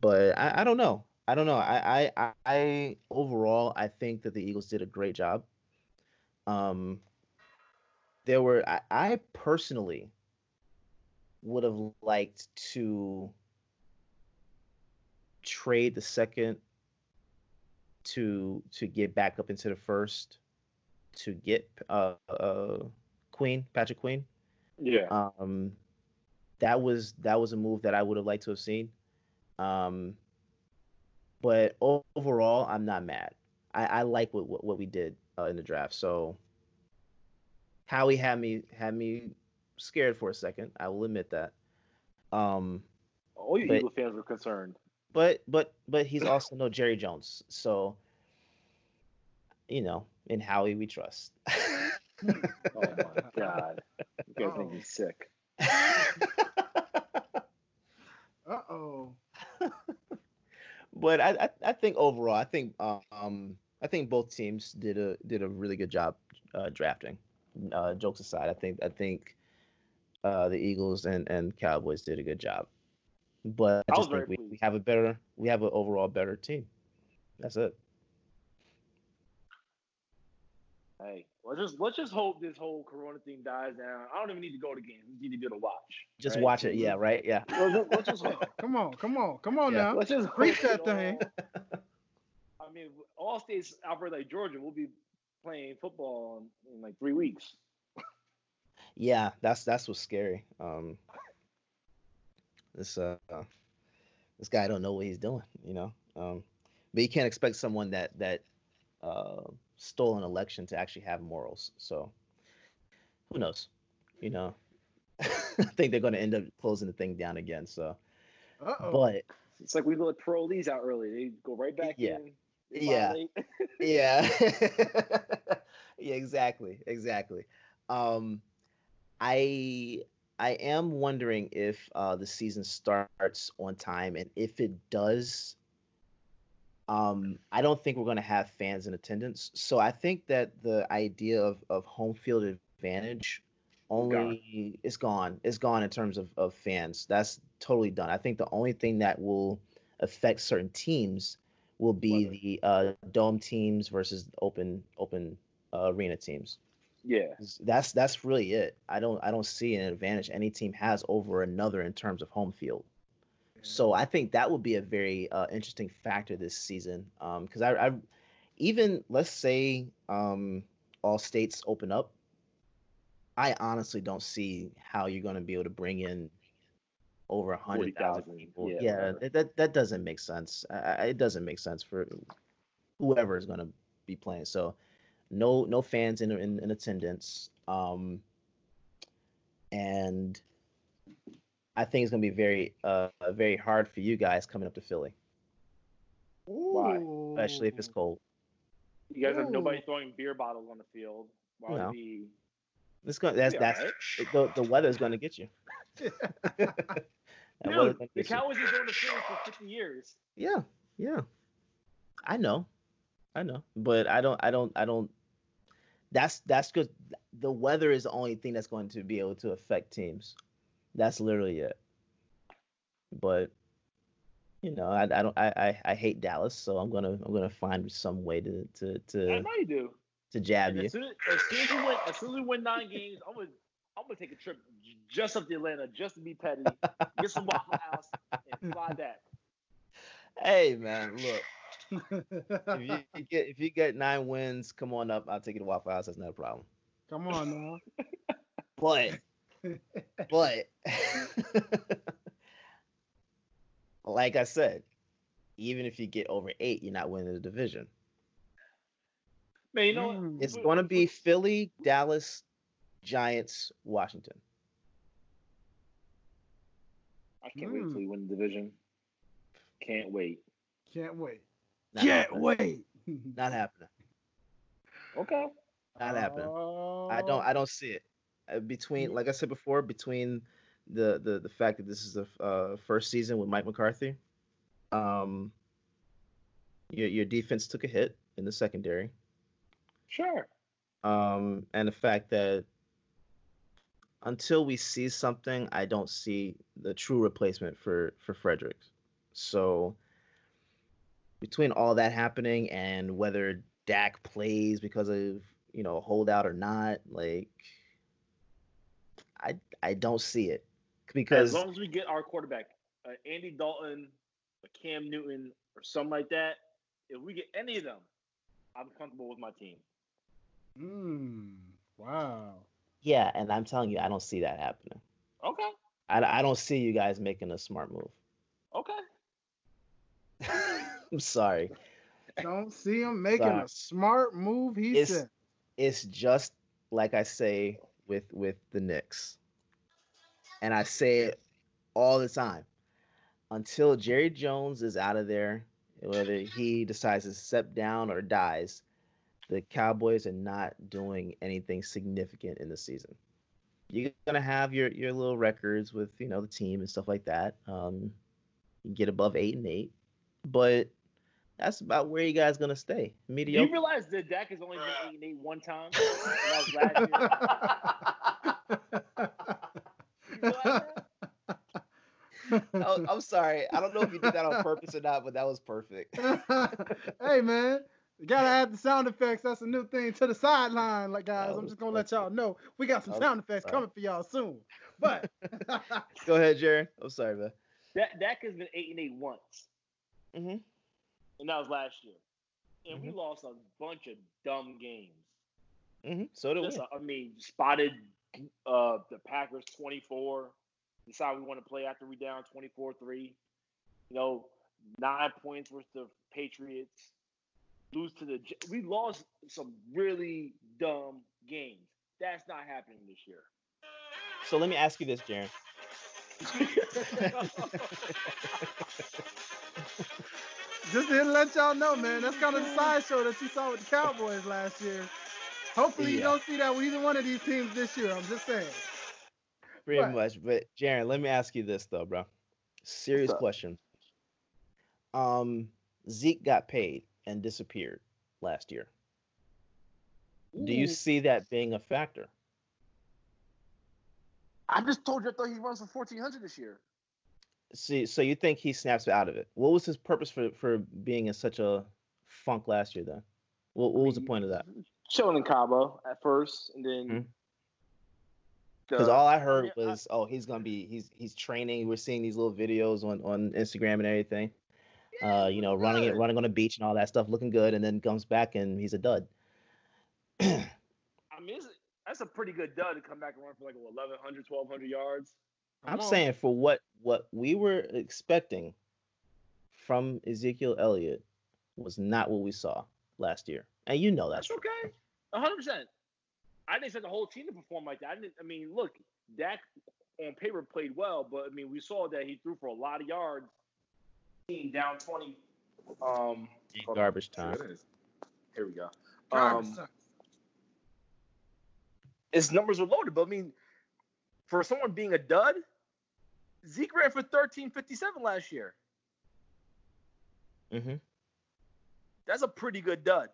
but I, I don't know. I don't know. I, I I overall I think that the Eagles did a great job. Um, there were I, I personally would have liked to trade the second to to get back up into the first to get uh, uh Queen Patrick Queen. Yeah. Um, that was that was a move that I would have liked to have seen. Um, but overall, I'm not mad. I, I like what, what, what we did uh, in the draft. So Howie had me had me scared for a second. I will admit that. Um, all you but, Eagle fans were concerned. But but but he's also no Jerry Jones, so you know in Howie we trust. oh my god, you guys make me sick. uh oh. but I, I, I think overall I think um I think both teams did a did a really good job uh, drafting. Uh, jokes aside, I think I think uh, the Eagles and, and Cowboys did a good job. But I just think we, we have a better we have an overall better team. That's it. Hey, let's just let's just hope this whole Corona thing dies down. I don't even need to go to games. We need to be able to watch. Just right? watch it, yeah, right, yeah. let's, let's just come on, come on, come on yeah. now. Let's just preach that thing. I mean, all states operate like Georgia. We'll be playing football in, in like three weeks. yeah, that's that's what's scary. Um, this uh, this guy don't know what he's doing, you know. Um, but you can't expect someone that that uh, stole an election to actually have morals. So who knows? You know, I think they're going to end up closing the thing down again. So, Uh-oh. but it's like we let parolees out early; they go right back yeah. in yeah. yeah. Yeah exactly exactly. Um i i am wondering if uh the season starts on time and if it does um i don't think we're going to have fans in attendance. So i think that the idea of of home field advantage only gone. it's gone it's gone in terms of of fans. That's totally done. I think the only thing that will affect certain teams will be the uh, dome teams versus open open uh, arena teams. Yeah. That's that's really it. I don't I don't see an advantage any team has over another in terms of home field. So I think that would be a very uh, interesting factor this season. Because um, I, I, even let's say um, all states open up, I honestly don't see how you're going to be able to bring in over a hundred thousand people. Yeah, yeah that, that that doesn't make sense. I, it doesn't make sense for whoever is going to be playing. So no no fans in in, in attendance. Um, and I think it's going to be very uh very hard for you guys coming up to Philly. Why? Especially if it's cold. You guys Ooh. have nobody throwing beer bottles on the field. Why no. be? It's going. That's that's right. the the weather is going to get you. Dude, the Cowboys have been going to for 50 years. Yeah, yeah. I know, I know, but I don't, I don't, I don't. That's that's because the weather is the only thing that's going to be able to affect teams. That's literally it. But you know, I, I don't I, I, I hate Dallas, so I'm gonna I'm gonna find some way to to to. I know you do. To jab and you. As soon as, as soon as we win, as soon as we win nine games, I'm gonna I'm gonna take a trip just up to Atlanta just to be petty, get some Waffle House, and fly that. Hey man, look. if you, you get if you get nine wins, come on up. I'll take you to Waffle House. That's not a problem. Come on now. But but like I said, even if you get over eight, you're not winning the division. Man, you know what? It's going to be Philly, Dallas, Giants, Washington. I can't mm. wait till we win the division. Can't wait. Can't wait. Not Can't happening. wait. Not happening. Okay. Not happening. Uh... I don't. I don't see it. Uh, between like I said before, between the the the fact that this is the uh, first season with Mike McCarthy, um, your your defense took a hit in the secondary. Sure. Um, and the fact that until we see something, I don't see the true replacement for for Fredericks. So between all that happening and whether Dak plays because of you know holdout or not, like I I don't see it because as long as we get our quarterback, uh, Andy Dalton, Cam Newton, or something like that, if we get any of them, I'm comfortable with my team. Hmm. Wow. Yeah, and I'm telling you, I don't see that happening. Okay. I, I don't see you guys making a smart move. Okay. I'm sorry. Don't see him making sorry. a smart move. He it's, said. It's just like I say with with the Knicks. And I say it all the time. Until Jerry Jones is out of there, whether he decides to step down or dies, the Cowboys are not doing anything significant in the season. You're gonna have your your little records with you know the team and stuff like that. Um, you get above eight and eight, but that's about where you guys gonna stay. Mediocre. Do you realize that Dak has only been eight and eight one time? last year. I'm sorry. I don't know if you did that on purpose or not, but that was perfect. hey man, you gotta add the sound effects. That's a new thing to the sideline, like guys. I'm just gonna let y'all know we got some sound effects coming for y'all soon. But go ahead, Jaren. I'm sorry, man. That Dak has been eight and eight once. Mm-hmm and that was last year. And mm-hmm. we lost a bunch of dumb games. Mm-hmm. So did Just, we. I mean, spotted uh, the Packers 24. Decide we want to play after we down 24-3. You know, nine points worth of Patriots. Lose to the. We lost some really dumb games. That's not happening this year. So let me ask you this, Jaren. Just to let y'all know, man. That's kind of the sideshow that you saw with the Cowboys last year. Hopefully, yeah. you don't see that with either one of these teams this year. I'm just saying. Pretty but, much. But Jaren, let me ask you this though, bro. Serious question. Um, Zeke got paid and disappeared last year. Ooh. Do you see that being a factor? I just told you I thought he runs for fourteen hundred this year see, so you think he snaps out of it? What was his purpose for for being in such a funk last year? Then, what, what was the point of that? chilling in Cabo at first, and then Mhm. the- Because all I heard was, oh, he's gonna be he's he's training. We're seeing these little videos on on Instagram and everything. Uh, you know, running it, running on the beach and all that stuff, looking good, and then comes back and he's a dud. I mean, that's a pretty good dud to come back and run for like what, 1,100, 1,200 yards. I'm on. saying for what what we were expecting from Ezekiel Elliott was not what we saw last year, and you know that's That's okay. 100. percent I didn't expect the whole team to perform like that. I didn't. I mean, look, Dak on paper played well, but I mean, we saw that he threw for a lot of yards. Team down 20. Um, garbage time. Here we go. Garbage Um, his numbers are loaded, but I mean, for someone being a dud, Zeke ran for 1357 last year. hmm That's a pretty good dud.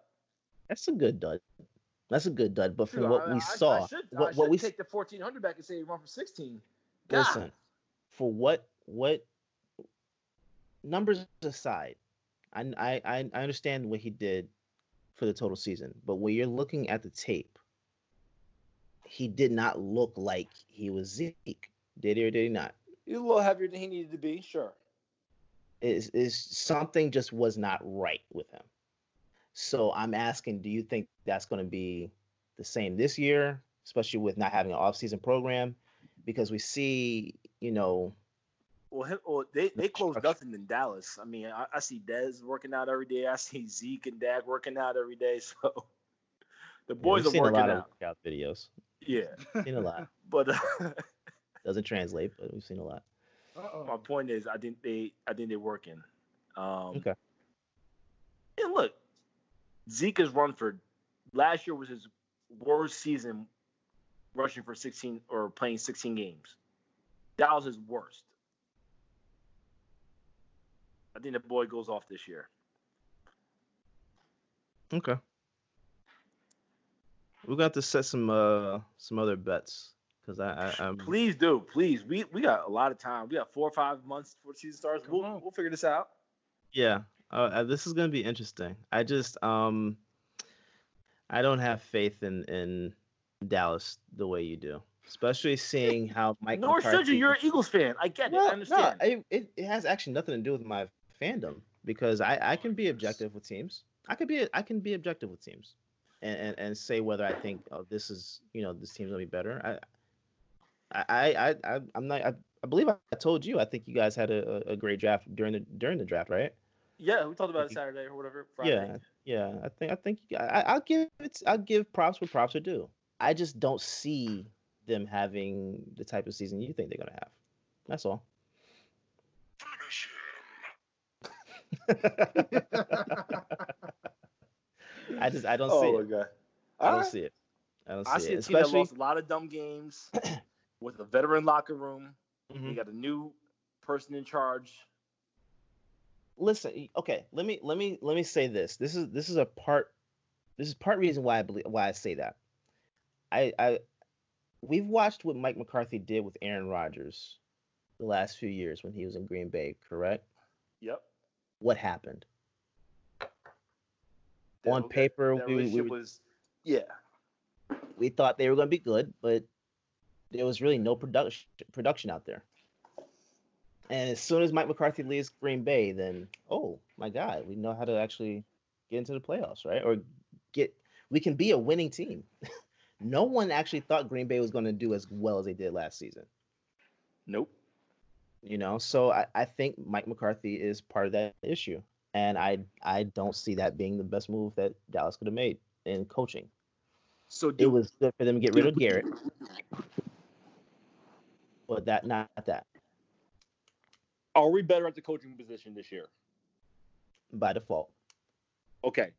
That's a good dud. That's a good dud. But from Dude, what I- we I- saw, I should, what, I what we take the 1400 back and say he run for 16. God. listen for what what numbers aside I, I i understand what he did for the total season but when you're looking at the tape he did not look like he was zeke. Did he or did he not? He's a little heavier than he needed to be, sure. is is something just was not right with him. So i'm asking do you think that's going to be the same this year especially with not having an off-season program? Because we see you know Well, him, well they, they close nothing in Dallas. I mean, I, I see Dez working out every day. I see Zeke and Dak working out every day. So the yeah, boys we've seen are a working lot out. of workout videos Yeah, seen a lot but uh, doesn't translate, but we've seen a lot. Uh-oh. my point is, I think they, I think they're working. Um, Okay. And look, Zeke has run for last year was his worst season rushing for 16 or playing 16 games. That was his worst. I think the boy goes off this year. Okay. We got to set some uh some other bets because I, I I'm Please do, please. We we got a lot of time. We got four or five months before the season starts. Come We'll, on. we'll figure this out. yeah. Uh, uh, this is gonna be interesting. I just um I don't have faith in in Dallas the way you do, especially seeing how Mike. Nor should McCarthy- you. You're an Eagles fan. I get it. I understand. No, it, it, it has actually nothing to do with my fandom because I, I can be objective with teams. I could be I can be objective with teams, and, and, and say whether I think oh this is you know this team's gonna be better. I I I, I I'm not I, I believe I told you I think you guys had a, a great draft during the during the draft right? yeah, we talked about it Saturday or whatever. Friday. Yeah, yeah. I think I think I, I'll give it. I'll give props where props are due. I just don't see them having the type of season you think they're gonna have. That's all. I just I don't see Oh it. my god. I don't Alright. see it. I don't see I see it. a team that Especially lost a lot of dumb games with a veteran locker room. Mhm. We got a new person in charge. listen. Okay, let me let me let me say this. This is this is a part. This is part reason why I believe why I say that. I I we've watched what Mike McCarthy did with Aaron Rodgers the last few years when he was in Green Bay. Correct. Yep. What happened? That- On that- paper, that we, we, was yeah. we thought they were going to be good, but there was really no production production out there. And as soon as Mike McCarthy leaves Green Bay, then oh my God, we know how to actually get into the playoffs, right? Or get we can be a winning team. no one actually thought Green Bay was going to do as well as they did last season. Nope. You know, so I, I think Mike McCarthy is part of that issue, and I I don't see that being the best move that Dallas could have made in coaching. So It was good for them to get rid of Garrett, but that not that are we better at the coaching position this year? by default. Okay.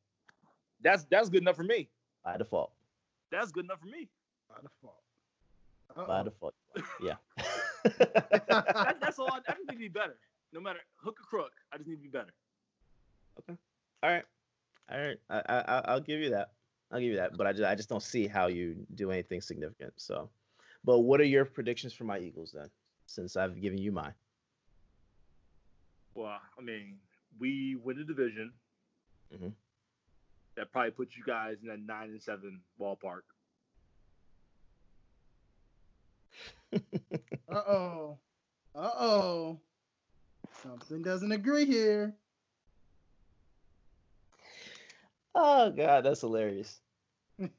That's that's good enough for me. By default. That's good enough for me. By default. By Uh-oh. default. Yeah. That, that's all. I, I just need to be better. No matter hook or crook, I just need to be better. Okay. All right. All right. I, I I'll give you that. I'll give you that. But I just I just don't see how you do anything significant. So, but what are your predictions for my Eagles then? Since I've given you mine. Well, I mean, we win the division. Mhm. that probably puts you guys in that nine and seven ballpark. Uh oh. Uh oh. Something doesn't agree here. Oh god, that's hilarious.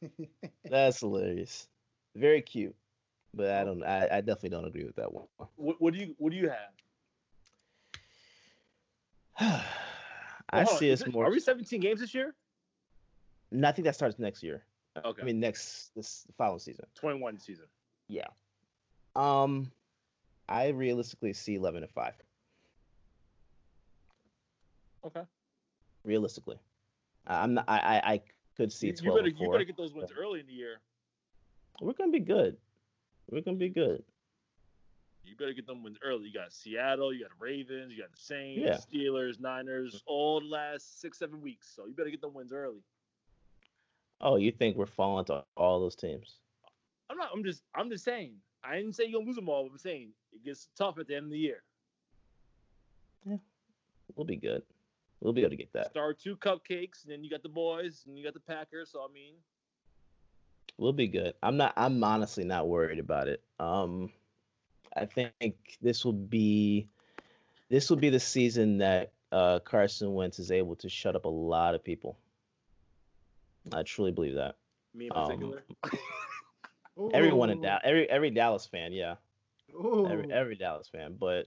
That's hilarious. Very cute, but I don't. I, I definitely don't agree with that one. What, what do you What do you have? I Well, see is us more. Are we 17 games this year? No, I think that starts next year. Okay. I mean, next this following season. 21 season. Yeah. Um, I realistically see eleven and five. Okay. Realistically, I'm not. I I, I could see You, you twelve better and you better get those wins early in the year. We're gonna be good. We're gonna be good. You better get them wins early. You got Seattle, you got Ravens, you got the Saints, Yeah. Steelers, Niners, all the last six, seven weeks. So you better get them wins early. Oh, you think we're falling to all those teams? I'm not. I'm just. I'm just saying. I didn't say you're gonna lose them all. But I'm saying it gets tough at the end of the year. Yeah, we'll be good. We'll be able to get that. Start two cupcakes, and then you got the boys, and you got the Packers. So I mean, We'll be good. I'm not. I'm honestly not worried about it. Um, I think this will be, this will be the season that uh, Carson Wentz is able to shut up a lot of people. I truly believe that. me in Um, particular. Everyone in Dallas, every every Dallas fan, yeah, Ooh. every every Dallas fan, but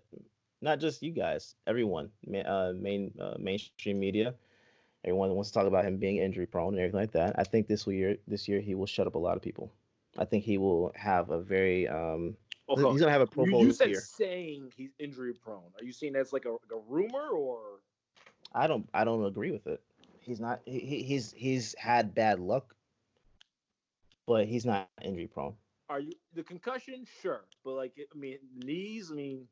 not just you guys. Everyone, ma- uh, main uh, mainstream media, everyone wants to talk about him being injury prone and everything like that. I think this year, this year he will shut up a lot of people. I think he will have a very um. Okay. He's gonna have a Pro you, Bowl you this said year. saying he's injury prone. Are you saying that's like a, like a rumor or? I don't. I don't agree with it. He's not. He, he- he's he's had bad luck, but he's not injury prone. Are you the concussion? Sure, but like I mean knees. I mean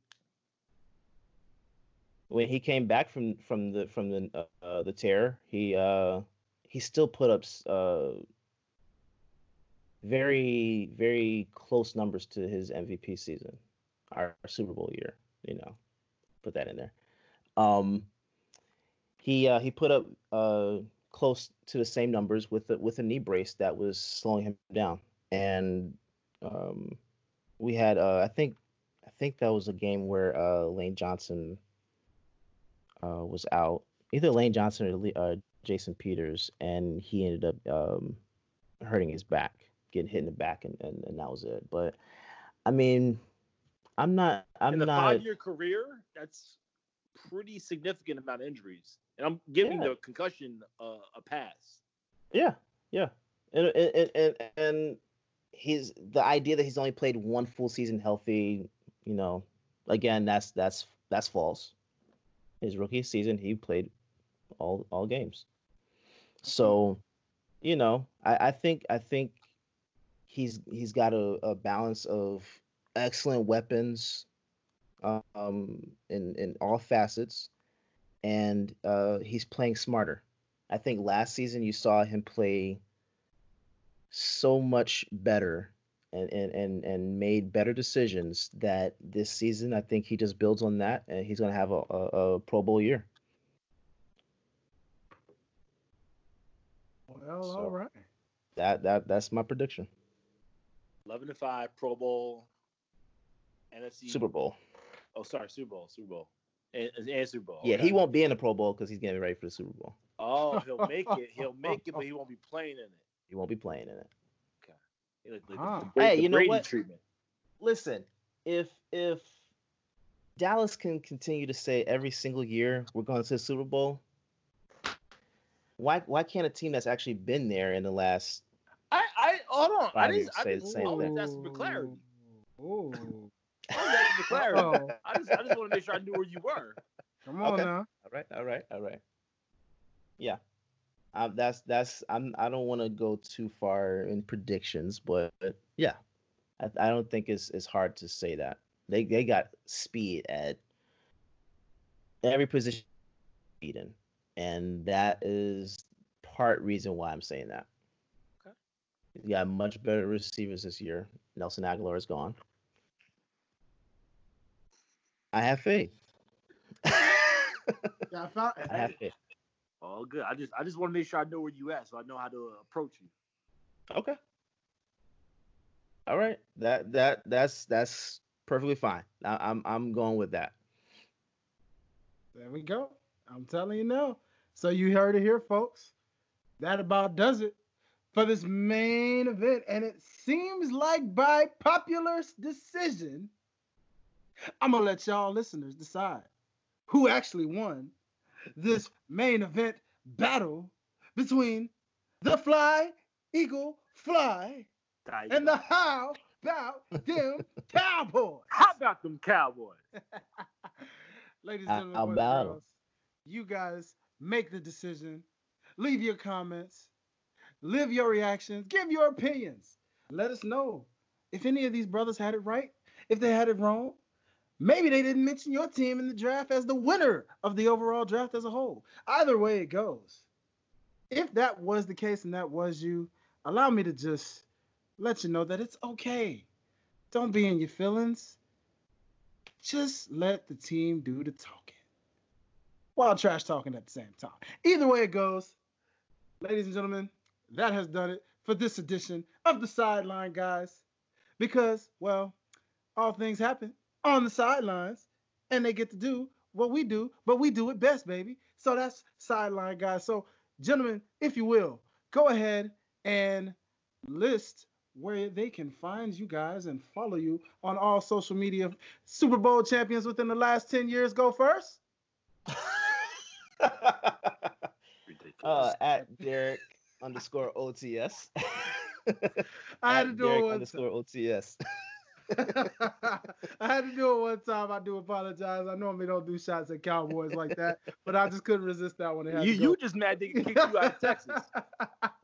When he came back from from the from the uh, uh, the tear, he uh he still put up uh very very close numbers to his MVP season, our Super Bowl year. You know, put that in there. Um, he uh, he put up uh close to the same numbers with a, with a knee brace that was slowing him down, and um, we had uh, I think I think that was a game where uh, Lane Johnson uh, was out, either Lane Johnson or uh, Jason Peters, and he ended up um, hurting his back, getting hit in the back, and, and, and that was it. But I mean, I'm not. I'm in a not. five-year career, that's pretty significant amount of injuries, and I'm giving Yeah. the concussion uh, a pass. Yeah, yeah, and and and and he's the idea that he's only played one full season healthy. You know, again, that's that's that's false. His rookie season, he played all all games. So, you know, I, I think I think he's he's got a, a balance of excellent weapons, um, in in all facets, and uh, he's playing smarter. I think last season you saw him play so much better and, and, and, and made better decisions that this season I think he just builds on that and he's gonna have a, a, a Pro Bowl year. Well, So- all right. That that that's my prediction. Eleven to five, Pro Bowl, NFC Super Bowl. Oh, sorry, Super Bowl, Super Bowl, and, and Super Bowl. Yeah, okay. he won't be in the Pro Bowl because he's getting ready for the Super Bowl. Oh, he'll make it. He'll make it, but he won't be playing in it. He won't be playing in it. Like, like Ah. the, Hey, the you know Brady what? treatment. Listen, if if Dallas can continue to say every single year we're going to the Super Bowl, why why can't a team that's actually been there in the last I, I hold on. I Five didn't. years I, say didn't, the same I was thing. asking for clarity. Ooh. I was asking for clarity. Uh-oh. I just, I just want to make sure I knew where you were. Come on Okay. now. All right, all right, all right. Yeah, um, that's that's I'm I don't want to go too far in predictions, but yeah, I, I don't think it's it's hard to say that they they got speed at every position speed in, and that is part reason why I'm saying that. Okay. You got much better receivers this year. Nelson Agholor is gone. I have faith. Yeah, I found, I have faith. All good. I just I just want to make sure I know where you at, so I know how to uh, approach you. Okay. All right. That that that's that's perfectly fine. I, I'm I'm going with that. There we go. I'm telling you now. So you heard it here, folks. That about does it for this main event. And it seems like by popular decision, I'm gonna let y'all listeners decide who actually won this main event battle between the Fly Eagle Fly and the How About Them Cowboys. How about them Cowboys? Ladies and gentlemen, How boys girls, you guys make the decision. Leave your comments. Live your reactions. Give your opinions. Let us know if any of these brothers had it right, if they had it wrong. Maybe they didn't mention your team in the draft as the winner of the overall draft as a whole. Either way it goes. If that was the case and that was you, allow me to just let you know that it's okay. Don't be in your feelings. Just let the team do the talking while trash talking at the same time. Either way it goes, ladies and gentlemen, that has done it for this edition of the Sideline Guys. Because, well, all things happen on the sidelines, and they get to do what we do, but we do it best, baby. So that's Sideline Guys. So, gentlemen, if you will, go ahead and list where they can find you guys and follow you on all social media. Super Bowl champions within the last 10 years go first. Ridiculous. uh, at Derek underscore OTS. I had to do it Derek underscore OTS. I had to do it one time. I do apologize. I normally don't do shots at Cowboys like that, but I just couldn't resist that one. You you just mad they kicked you out of Texas.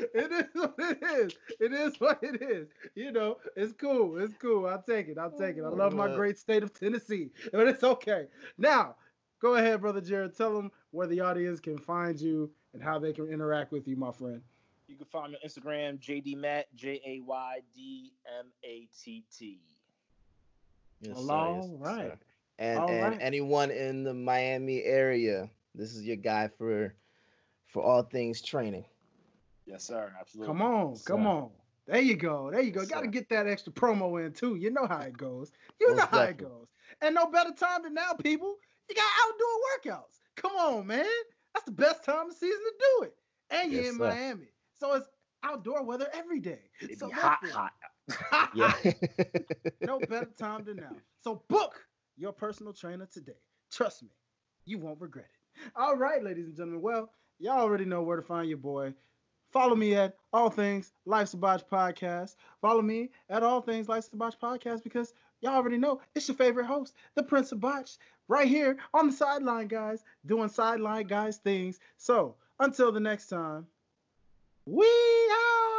it is what it is. It is what it is. You know, it's cool. It's cool. I'll take it. I'll take it. I oh, love my great state of Tennessee, but it's okay. Now, go ahead, brother Jaren. Tell them where the audience can find you and how they can interact with you, my friend. You can find me on Instagram, JD Matt, J A Y D M A T T. Yes, Well, sir, all yes, right. sir. And All and right. anyone in the Miami area, this is your guy for for all things training. Yes, sir. Absolutely. Come on, Yes, come on. There you go. There you go. Yes, Got to get that extra promo in too. You know how it goes. You know Most how it goes. And no better time than now, people. You got outdoor workouts. Come on, man. That's the best time of season to do it. And you're Yes, in sir. Miami. So it's outdoor weather every day. It so be hot, therefore- hot. Yeah. no better time than now. So book your personal trainer today. Trust me, you won't regret it. All right, ladies and gentlemen. Well, y'all already know where to find your boy. Follow me at All Things Life's a Botch Podcast. Follow me at All Things Life's a Botch Podcast because y'all already know it's your favorite host, the Prince of Botch, right here on the sideline, guys, doing sideline guys things. So until the next time, we are.